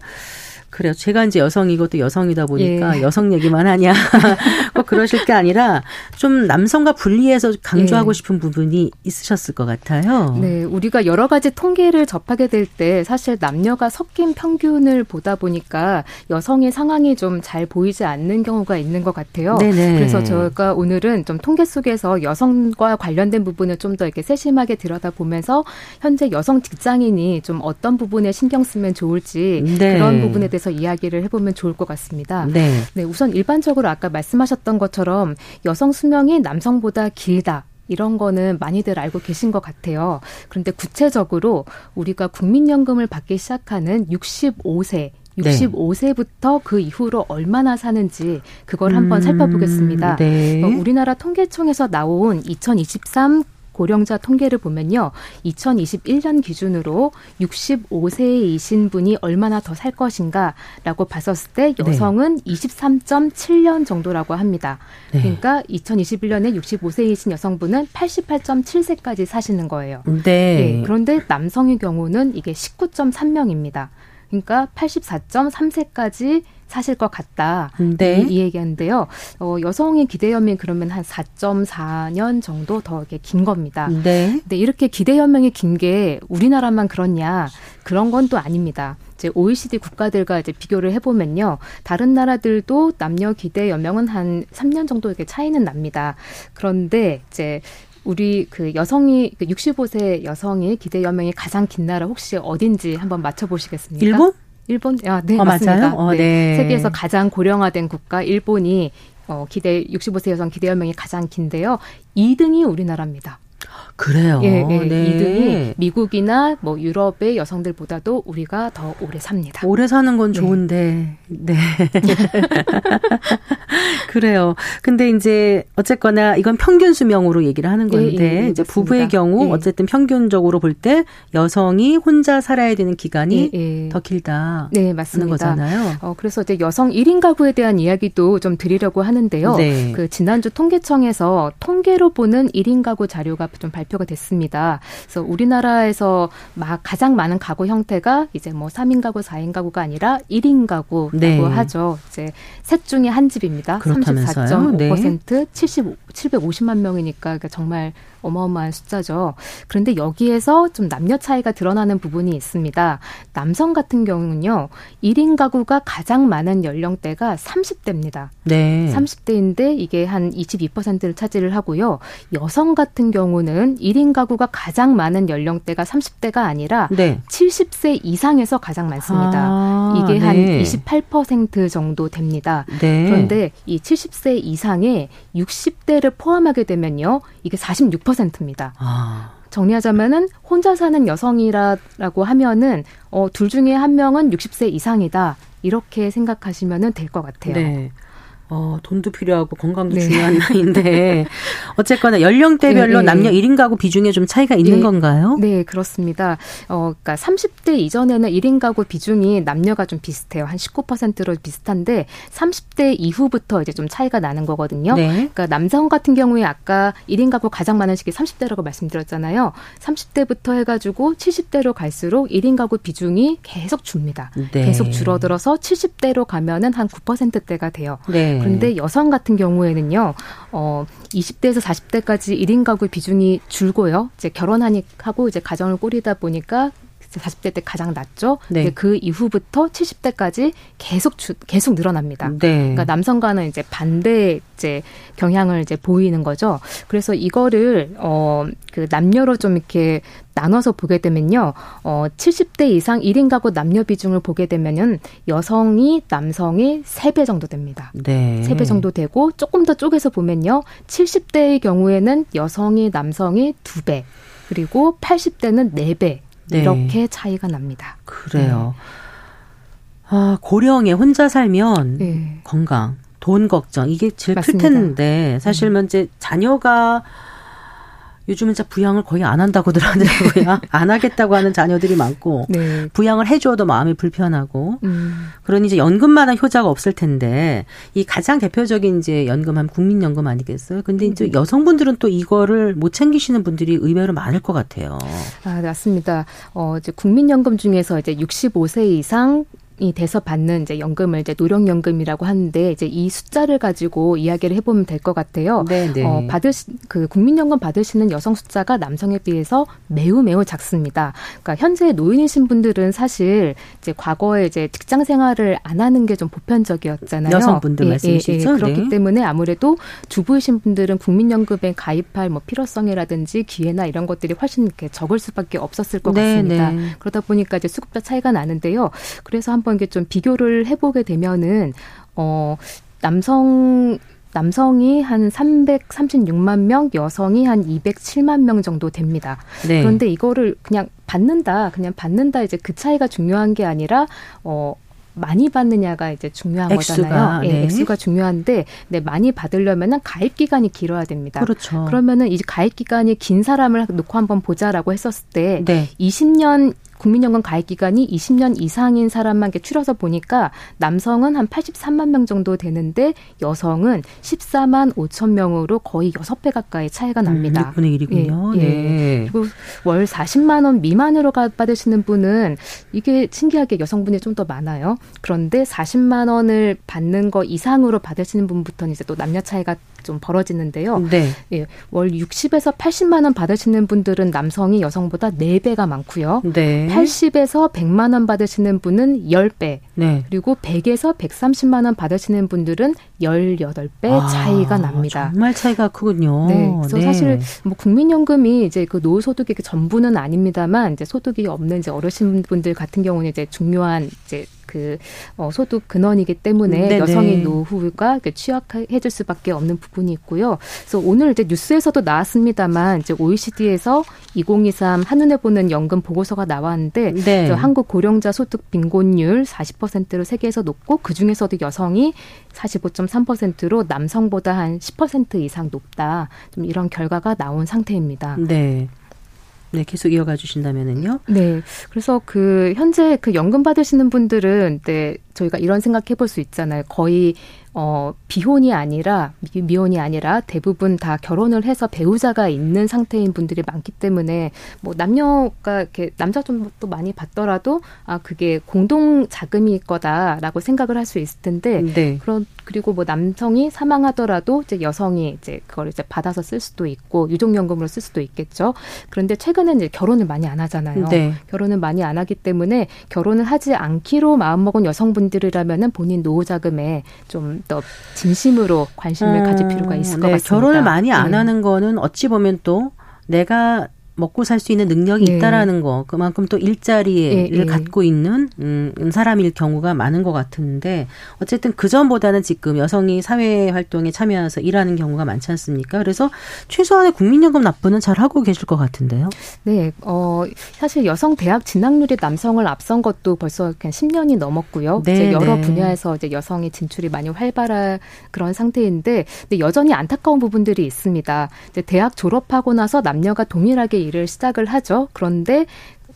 그래요. 제가 이제 여성이고 또 여성이다 보니까 예. 여성 얘기만 하냐. 꼭 그러실 게 아니라 좀 남성과 분리해서 강조하고 예. 싶은 부분이 있으셨을 것 같아요. 네. 우리가 여러 가지 통계를 접하게 될 때 사실 남녀가 섞인 평균을 보다 보니까 여성의 상황이 좀 잘 보이지 않는 경우가 있는 것 같아요. 네네. 그래서 저희가 오늘은 좀 통계 속에서 여성과 관련된 부분을 좀 더 이렇게 세심하게 들여다보면서 현재 여성 직장인이 좀 어떤 부분에 신경 쓰면 좋을지 네. 그런 부분에 대해서 대해서 이야기를 해보면 좋을 것 같습니다. 네. 네, 우선 일반적으로 아까 말씀하셨던 것처럼 여성 수명이 남성보다 길다. 이런 거는 많이들 알고 계신 것 같아요. 그런데 구체적으로 우리가 국민연금을 받기 시작하는 65세 65세부터 그 이후로 얼마나 사는지 그걸 한번 음, 살펴보겠습니다. 네. 어, 우리나라 통계청에서 나온 2023 고령자 통계를 보면요. 2021년 기준으로 65세이신 분이 얼마나 더 살 것인가라고 봤었을 때 네. 여성은 네. 23.7년 정도라고 합니다. 네. 그러니까 2021년에 65세이신 여성분은 88.7세까지 사시는 거예요. 네. 네. 그런데 남성의 경우는 이게 19.3명입니다. 그러니까 84.3세까지 사실 것 같다. 네. 이, 이 얘기하는데요. 어, 여성의 기대연명 그러면 한 4.4년 정도 더 이렇게 긴 겁니다. 네. 근데 이렇게 기대연명이 긴 게 우리나라만 그렇냐? 그런 건 또 아닙니다. 이제 OECD 국가들과 이제 비교를 해보면요. 다른 나라들도 남녀 기대 연명은 한 3년 정도 이렇게 차이는 납니다. 그런데 이제 우리 그 여성이 그 65세 여성이 기대 연명이 가장 긴 나라 혹시 어딘지 한번 맞춰 보시겠습니까? 일본? 일본? 아, 네, 어, 맞습니다. 어, 네. 네. 세계에서 가장 고령화된 국가 일본이 어, 기대 65세 여성 기대 연명이 가장 긴데요. 2등이 우리나라입니다. 그래요. 예, 예. 네. 2등이 미국이나 뭐 유럽의 여성들보다도 우리가 더 오래 삽니다. 오래 사는 건 네. 좋은데. 네. 네. 그래요. 근데 이제 어쨌거나 이건 평균 수명으로 얘기를 하는 예, 건데 예, 예, 이제 부부의 경우 예. 어쨌든 평균적으로 볼 때 여성이 혼자 살아야 되는 기간이 예, 더 길다. 네, 맞습니다. 거잖아요. 어, 그래서 이제 여성 1인 가구에 대한 이야기도 좀 드리려고 하는데요. 네. 그 지난주 통계청에서 통계로 보는 1인 가구 자료가 좀 발. 발표가 됐습니다. 그래서 우리나라에서 막 가장 많은 가구 형태가 이제 뭐 3인 가구, 4인 가구가 아니라 1인 가구라고 네. 하죠. 이제 셋 중에 한 집입니다. 34.5% 네. 70 750만 명이니까 그러니까 정말 어마어마한 숫자죠. 그런데 여기에서 좀 남녀 차이가 드러나는 부분이 있습니다. 남성 같은 경우는요, 1인 가구가 가장 많은 연령대가 30대입니다. 네. 30대인데 이게 한 22%를 차지를 하고요. 여성 같은 경우는 1인 가구가 가장 많은 연령대가 30대가 아니라 네. 70세 이상에서 가장 많습니다. 아, 이게 네. 한28% 정도 됩니다. 네. 그런데 이 70세 이상의 60대를 포함하게 되면요. 이게 46% 입니다. 아. 정리하자면은 혼자 사는 여성이라고 하면은 어, 둘 중에 한 명은 60세 이상이다. 이렇게 생각하시면 될것 같아요. 네. 어, 돈도 필요하고 건강도 네. 중요한 나이인데 어쨌거나 연령대별로 네, 네. 남녀 1인 가구 비중에 좀 차이가 있는 네. 건가요? 네, 그렇습니다. 어, 그러니까 30대 이전에는 1인 가구 비중이 남녀가 좀 비슷해요. 한 19%로 비슷한데 30대 이후부터 이제 좀 차이가 나는 거거든요. 네. 그러니까 남성 같은 경우에 아까 1인 가구 가장 많은 시기 30대라고 말씀드렸잖아요. 30대부터 해 가지고 70대로 갈수록 1인 가구 비중이 계속 줍니다. 네. 계속 줄어들어서 70대로 가면은 한 9%대가 돼요. 네. 네. 그런데 여성 같은 경우에는요, 어, 20대에서 40대까지 1인 가구 비중이 줄고요. 이제 결혼하니 하고 이제 가정을 꾸리다 보니까 40대 때 가장 낮죠. 네. 그 이후부터 70대까지 계속 주, 계속 늘어납니다. 네. 그러니까 남성과는 이제 반대 이제 경향을 이제 보이는 거죠. 그래서 이거를 어 그 남녀로 좀 이렇게 나눠서 보게 되면요. 어 70대 이상 1인 가구 남녀 비중을 보게 되면은 여성이 남성이 3배 정도 됩니다. 네. 3배 정도 되고 조금 더 쪼개서 보면요. 70대의 경우에는 여성이 남성이 2배. 그리고 80대는 4배. 네. 이렇게 차이가 납니다. 그래요. 네. 아, 고령에 혼자 살면 네. 건강, 돈 걱정 이게 제일 맞습니다. 클 텐데 사실 음. 이제 자녀가 요즘은 진짜 부양을 거의 안 한다고들 하더라고요. 안 하겠다고 하는 자녀들이 많고 네. 부양을 해줘도 마음이 불편하고 음. 그러니 이제 연금만한 효자가 없을 텐데 이 가장 대표적인 이제 연금 한 국민연금 아니겠어요? 근데 이제 음. 여성분들은 또 이거를 못 챙기시는 분들이 의외로 많을 것 같아요. 아 맞습니다. 어 이제 국민연금 중에서 이제 65세 이상 이 돼서 받는 이제 연금을 이제 노령연금이라고 하는데 이제 이 숫자를 가지고 이야기를 해보면 될 것 같아요. 네, 네. 어, 받으시 그 국민연금 받으시는 여성 숫자가 남성에 비해서 매우 매우 작습니다. 그러니까 현재 노인이신 분들은 사실 이제 과거에 이제 직장 생활을 안 하는 게 좀 보편적이었잖아요. 여성분들 예, 말씀이시죠? 예, 예. 그렇기 네. 때문에 아무래도 주부이신 분들은 국민연금에 가입할 뭐 필요성이라든지 기회나 이런 것들이 훨씬 이렇게 적을 수밖에 없었을 것 네, 같습니다. 네. 그러다 보니까 이제 수급자 차이가 나는데요. 그래서 한 한번 이게 좀 비교를 해보게 되면은 어 남성 남성이 한 336만 명, 여성이 한 207만 명 정도 됩니다. 네. 그런데 이거를 그냥 받는다, 그냥 받는다 이제 그 차이가 중요한 게 아니라 어 많이 받느냐가 이제 중요한 액수가, 거잖아요. 네. 네. 액수가 중요한데 네, 많이 받으려면은 가입 기간이 길어야 됩니다. 그렇죠. 그러면은 이제 가입 기간이 긴 사람을 놓고 한번 보자라고 했었을 때 네. 20년 국민연금 가입 기간이 20년 이상인 사람만 추려서 보니까 남성은 한 83만 명 정도 되는데 여성은 14만 5천 명으로 거의 6배 가까이 차이가 음, 납니다. 음, 6분의 1이군요. 예, 예. 네. 그리고 월 40만 원 미만으로 받으시는 분은 이게 신기하게 여성분이 좀 더 많아요. 그런데 40만 원을 받는 거 이상으로 받으시는 분부터는 이제 또 남녀 차이가 좀 벌어지는데요. 네. 예, 월 60에서 80만 원 받으시는 분들은 남성이 여성보다 4배가 많고요. 네. 80에서 100만 원 받으시는 분은 10배. 네. 그리고 100에서 130만 원 받으시는 분들은 18배 아, 차이가 납니다. 정말 차이가 크군요. 네. 그래서 네. 사실 뭐 국민연금이 이제 그 노후 소득의 그 전부는 아닙니다만 이제 소득이 없는 이제 어르신분들 같은 경우는 이제 중요한 이제 그 어, 소득 근원이기 때문에 네네. 여성의 노후가 취약해질 수밖에 없는 부분이 있고요. 그래서 오늘 이제 뉴스에서도 나왔습니다만 이제 OECD에서 2023 한눈에 보는 연금 보고서가 나왔는데 네. 한국 고령자 소득 빈곤율 40%로 세계에서 높고 그 중에서도 여성이 45.3%로 남성보다 한 10% 이상 높다. 좀 이런 결과가 나온 상태입니다. 네. 네, 계속 이어가 주신다면은요. 네. 그래서 그 현재 그 연금 받으시는 분들은 네, 저희가 이런 생각해 볼 수 있잖아요. 거의 어, 비혼이 아니라, 미, 혼이 아니라 대부분 다 결혼을 해서 배우자가 있는 상태인 분들이 많기 때문에 뭐 남녀가 이렇게 남자 좀 또 많이 받더라도 아, 그게 공동 자금일 거다라고 생각을 할 수 있을 텐데 네. 그런 그리고 뭐 남성이 사망하더라도 이제 여성이 이제 그걸 이제 받아서 쓸 수도 있고 유족연금으로 쓸 수도 있겠죠. 그런데 최근에 이제 결혼을 많이 안 하잖아요. 네. 결혼을 많이 안 하기 때문에 결혼을 하지 않기로 마음먹은 여성분들이라면은 본인 노후 자금에 좀더 진심으로 관심을 음, 가질 필요가 있을 것 네, 같습니다. 결혼을 많이 안 네. 하는 거는 어찌 보면 또 내가 먹고 살 수 있는 능력이 네. 있다라는 거 그만큼 또 일자리를 네, 네. 갖고 있는 음, 사람일 경우가 많은 것 같은데 어쨌든 그 전보다는 지금 여성이 사회 활동에 참여해서 일하는 경우가 많지 않습니까? 그래서 최소한의 국민연금 납부는 잘 하고 계실 것 같은데요. 네, 어 사실 여성 대학 진학률이 남성을 앞선 것도 벌써 그냥 10년이 넘었고요. 네, 이제 여러 네. 분야에서 이제 여성의 진출이 많이 활발한 그런 상태인데 여전히 안타까운 부분들이 있습니다. 이제 대학 졸업하고 나서 남녀가 동일하게 일을 시작을 하죠. 그런데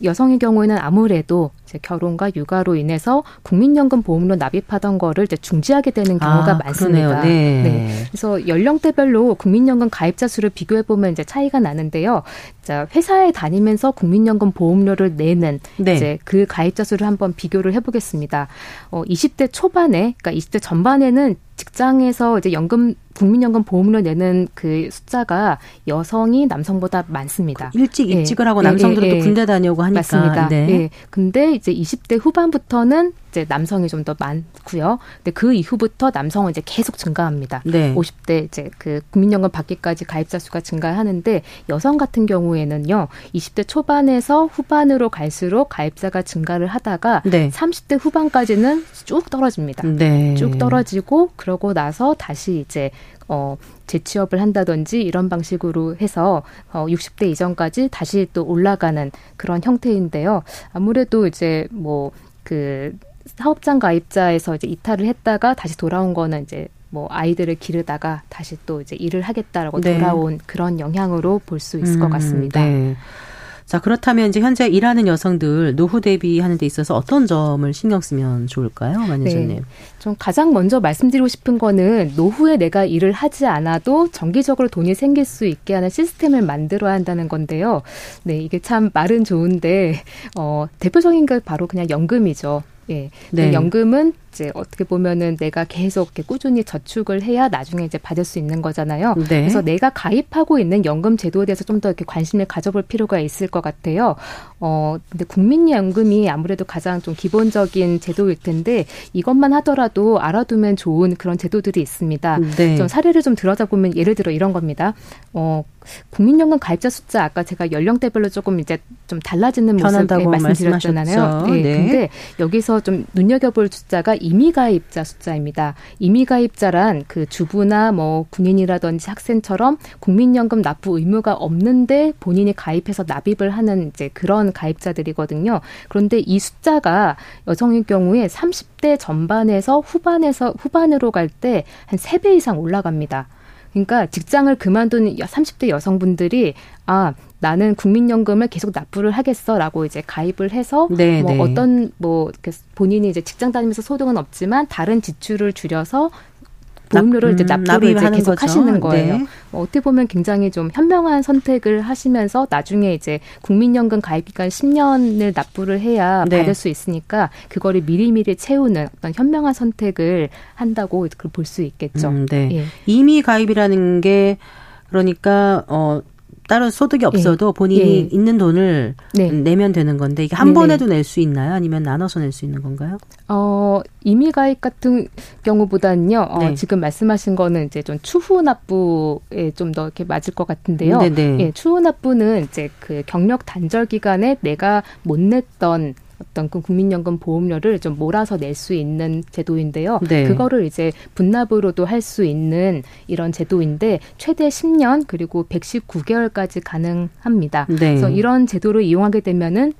여성의 경우에는 아무래도 결혼과 육아로 인해서 국민연금 보험료 납입하던 거를 이제 중지하게 되는 경우가 아, 많습니다. 네. 네. 그래서 연령대별로 국민연금 가입자 수를 비교해 보면 이제 차이가 나는데요. 자, 회사에 다니면서 국민연금 보험료를 내는 네. 이제 그 가입자 수를 한번 비교를 해 보겠습니다. 어 20대 초반에 그러니까 20대 전반에는 직장에서 이제 연금 국민연금 보험료 내는 그 숫자가 여성이 남성보다 많습니다. 일찍 예. 입직을 하고 남성들도 예, 예, 군대 다녀오고 하니까. 맞습니다. 네. 예. 근데 이제 20대 후반부터는 이제 남성이 좀 더 많고요. 근데 그 이후부터 남성은 이제 계속 증가합니다. 네. 50대 이제 그 국민연금 받기까지 가입자 수가 증가하는데 여성 같은 경우에는요. 20대 초반에서 후반으로 갈수록 가입자가 증가를 하다가 네. 30대 후반까지는 쭉 떨어집니다. 네. 쭉 떨어지고 그러고 나서 다시 이제 어, 재취업을 한다든지 이런 방식으로 해서 어, 60대 이전까지 다시 또 올라가는 그런 형태인데요. 아무래도 이제 뭐그 사업장 가입자에서 이제 이탈을 했다가 다시 돌아온 거는 이제 뭐 아이들을 기르다가 다시 또 이제 일을 하겠다라고 네. 돌아온 그런 영향으로 볼 수 있을 음, 것 같습니다. 네. 자, 그렇다면 이제 현재 일하는 여성들 노후 대비하는 데 있어서 어떤 점을 신경 쓰면 좋을까요, 만여자님? 네. 좀 가장 먼저 말씀드리고 싶은 거는 노후에 내가 일을 하지 않아도 정기적으로 돈이 생길 수 있게 하는 시스템을 만들어야 한다는 건데요. 네, 이게 참 말은 좋은데 어 대표적인 게 바로 그냥 연금이죠. 예. 네. 연금은 이제 어떻게 보면은 내가 계속 이렇게 꾸준히 저축을 해야 나중에 이제 받을 수 있는 거잖아요. 네. 그래서 내가 가입하고 있는 연금 제도에 대해서 좀 더 이렇게 관심을 가져볼 필요가 있을 것 같아요. 어, 근데 국민연금이 아무래도 가장 좀 기본적인 제도일 텐데 이것만 하더라도 알아두면 좋은 그런 제도들이 있습니다. 네. 좀 사례를 좀 들어다 보면 예를 들어 이런 겁니다. 어, 국민연금 가입자 숫자 아까 제가 연령대별로 조금 이제 좀 달라지는 모습을 말씀드렸잖아요. 네. 네. 근데 여기서 좀 눈여겨볼 숫자가 임의 가입자 숫자입니다. 임의 가입자란 그 주부나 뭐 군인이라든지 학생처럼 국민연금 납부 의무가 없는데 본인이 가입해서 납입을 하는 이제 그런 가입자들이거든요. 그런데 이 숫자가 여성의 경우에 30대 전반에서 후반에서 후반으로 갈 때 한 세 배 이상 올라갑니다. 그러니까 직장을 그만둔 30대 여성분들이 아 나는 국민연금을 계속 납부를 하겠어라고 이제 가입을 해서 네, 뭐 네. 어떤 뭐 본인이 이제 직장 다니면서 소득은 없지만 다른 지출을 줄여서 보험료를 음, 이제 납부를 이제 계속 거죠. 하시는 거예요. 네. 뭐 어떻게 보면 굉장히 좀 현명한 선택을 하시면서 나중에 이제 국민연금 가입 기간 10년을 납부를 해야 네. 받을 수 있으니까 그거를 미리미리 채우는 어떤 현명한 선택을 한다고 볼 수 있겠죠. 음, 네. 예. 이미 가입이라는 게 그러니까 어 따로 소득이 없어도 예. 본인이 예. 있는 돈을 네. 내면 되는 건데 이게 한 네네. 번에도 낼 수 있나요? 아니면 나눠서 낼 수 있는 건가요? 어, 임의 가입 같은 경우보다는요. 어, 네. 지금 말씀하신 거는 이제 좀 추후 납부에 좀 더 이렇게 맞을 것 같은데요. 네네. 예, 추후 납부는 이제 그 경력 단절 기간에 내가 못 냈던 어떤 그 국민연금 보험료를 좀 몰아서 낼 수 있는 제도인데요. 네. 그거를 이제 분납으로도 할 수 있는 이런 제도인데 최대 10년 그리고 119개월까지 가능합니다. 네. 그래서 이런 제도를 이용하게 되면은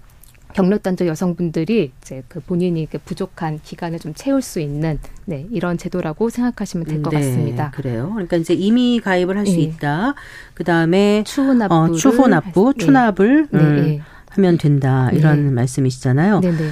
경력단절 여성분들이 이제 그 본인이 그 부족한 기간을 좀 채울 수 있는 네, 이런 제도라고 생각하시면 될것 네, 같습니다. 그래요. 그러니까 이제 이미 가입을 할수 네. 있다. 그 다음에 추후 납부, 어, 추후 납부, 추납을 네. 음, 네. 하면 된다 이런 네. 말씀이시잖아요. 네네.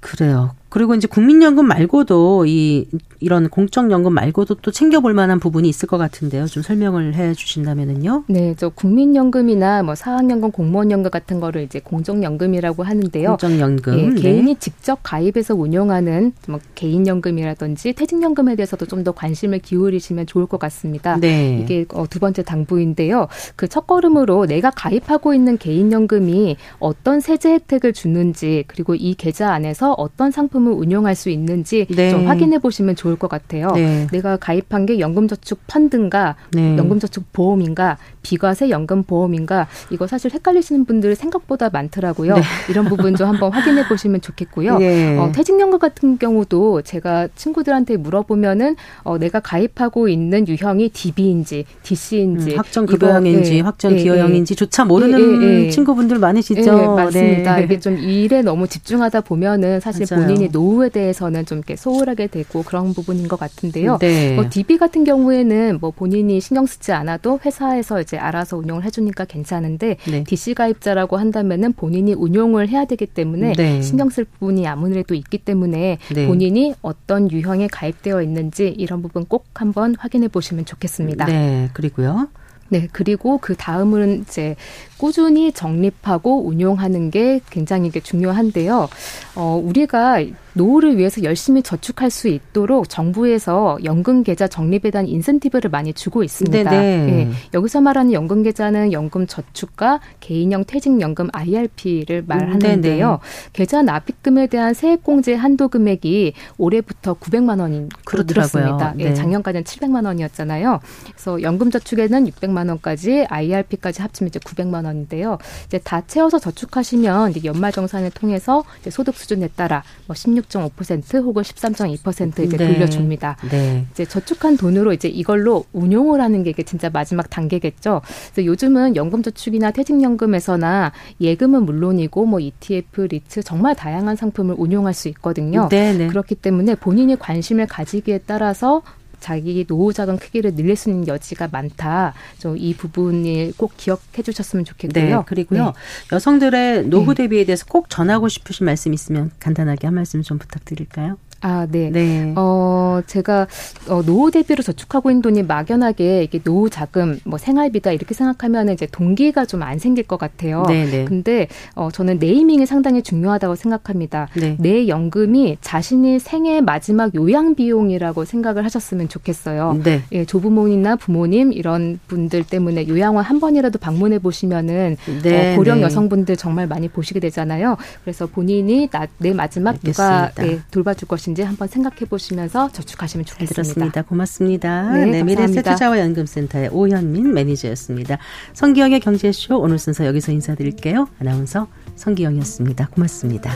그래요. 그리고 이제 국민연금 말고도 이 이런 공적연금 말고도 또 챙겨볼 만한 부분이 있을 것 같은데요. 좀 설명을 해 주신다면은요. 네, 저 국민연금이나 뭐 사학연금, 공무원연금 같은 거를 이제 공적연금이라고 하는데요. 공적연금. 예, 네. 개인이 직접 가입해서 운용하는 뭐 개인연금이라든지 퇴직연금에 대해서도 좀 더 관심을 기울이시면 좋을 것 같습니다. 네. 이게 어, 두 번째 당부인데요. 그 첫걸음으로 내가 가입하고 있는 개인연금이 어떤 세제 혜택을 주는지 그리고 이 계좌 안에서 어떤 상품 을 운용할 수 있는지 네. 좀 확인해 보시면 좋을 것 같아요. 네. 내가 가입한 게 연금저축 펀드인가, 네. 연금저축 보험인가, 비과세 연금 보험인가 이거 사실 헷갈리시는 분들 생각보다 많더라고요. 네. 이런 부분 좀 한번 확인해 보시면 좋겠고요. 네. 어, 퇴직연금 같은 경우도 제가 친구들한테 물어보면은 어, 내가 가입하고 있는 유형이 DB인지 DC인지 음, 확정 급여형인지 네. 확정 네, 기여형인지 조차 모르는 친구분들 많으시죠. 맞습니다. 이게 좀 일에 너무 집중하다 보면은 사실 맞아요. 본인이 노후에 대해서는 좀 이렇게 소홀하게 되고 그런 부분인 것 같은데요. 네. 뭐 DB 같은 경우에는 뭐 본인이 신경 쓰지 않아도 회사에서 이제 알아서 운용을 해주니까 괜찮은데 네. DC 가입자라고 한다면은 본인이 운용을 해야 되기 때문에 네. 신경 쓸 부분이 아무래도 있기 때문에 네. 본인이 어떤 유형에 가입되어 있는지 이런 부분 꼭 한번 확인해 보시면 좋겠습니다. 네, 그리고요. 네, 그리고 그 다음은 이제 꾸준히 적립하고 운용하는 게 굉장히 중요한데요. 어, 우리가 노후를 위해서 열심히 저축할 수 있도록 정부에서 연금 계좌 적립에 대한 인센티브를 많이 주고 있습니다. 네, 여기서 말하는 연금 계좌는 연금 저축과 개인형 퇴직연금 IRP를 말하는데요. 네네. 계좌 납입금에 대한 세액공제 한도 금액이 올해부터 900만 원인 늘었습니다. 네. 예, 작년까지는 700만 원이었잖아요. 그래서 연금 저축에는 600만 원까지 IRP까지 합치면 이제 900만 원 인데요. 이제 다 채워서 저축하시면 연말 정산을 통해서 소득 수준에 따라 뭐 16.5% 혹은 13.2% 이제 네. 돌려줍니다. 네. 이제 저축한 돈으로 이제 이걸로 운용을 하는 게 이게 진짜 마지막 단계겠죠. 그래서 요즘은 연금저축이나 퇴직연금에서나 예금은 물론이고 뭐 ETF, 리츠 정말 다양한 상품을 운용할 수 있거든요. 네네. 네. 그렇기 때문에 본인이 관심을 가지기에 따라서 자기 노후 자금 크기를 늘릴 수 있는 여지가 많다. 좀 이 부분을 꼭 기억해 주셨으면 좋겠고요. 네, 그리고요. 네. 여성들의 노후 네. 대비에 대해서 꼭 전하고 싶으신 말씀 있으면 간단하게 한 말씀 좀 부탁드릴까요? 아, 네. 네. 어, 제가 어, 노후 대비로 저축하고 있는 돈이 막연하게 이게 노후 자금, 뭐 생활비다 이렇게 생각하면 이제 동기가 좀 안 생길 것 같아요. 네, 네. 근데 어, 저는 네이밍이 상당히 중요하다고 생각합니다. 네. 내 연금이 자신이 생애 마지막 요양 비용이라고 생각을 하셨으면 좋겠어요. 네. 예, 조부모님이나 부모님 이런 분들 때문에 요양원 한 번이라도 방문해 보시면은 네, 어, 고령 네. 여성분들 정말 많이 보시게 되잖아요. 그래서 본인이 나, 내 마지막 알겠습니다. 누가 예, 돌봐줄 것인지 것인지 한번 생각해 보시면서 저축하시면 좋겠습니다. 들었습니다. 고맙습니다. 네, 네 미래세투자와 연금센터의 오현민 매니저였습니다. 성기영의 경제쇼 오늘 순서 여기서 인사드릴게요. 아나운서 성기영이었습니다. 고맙습니다.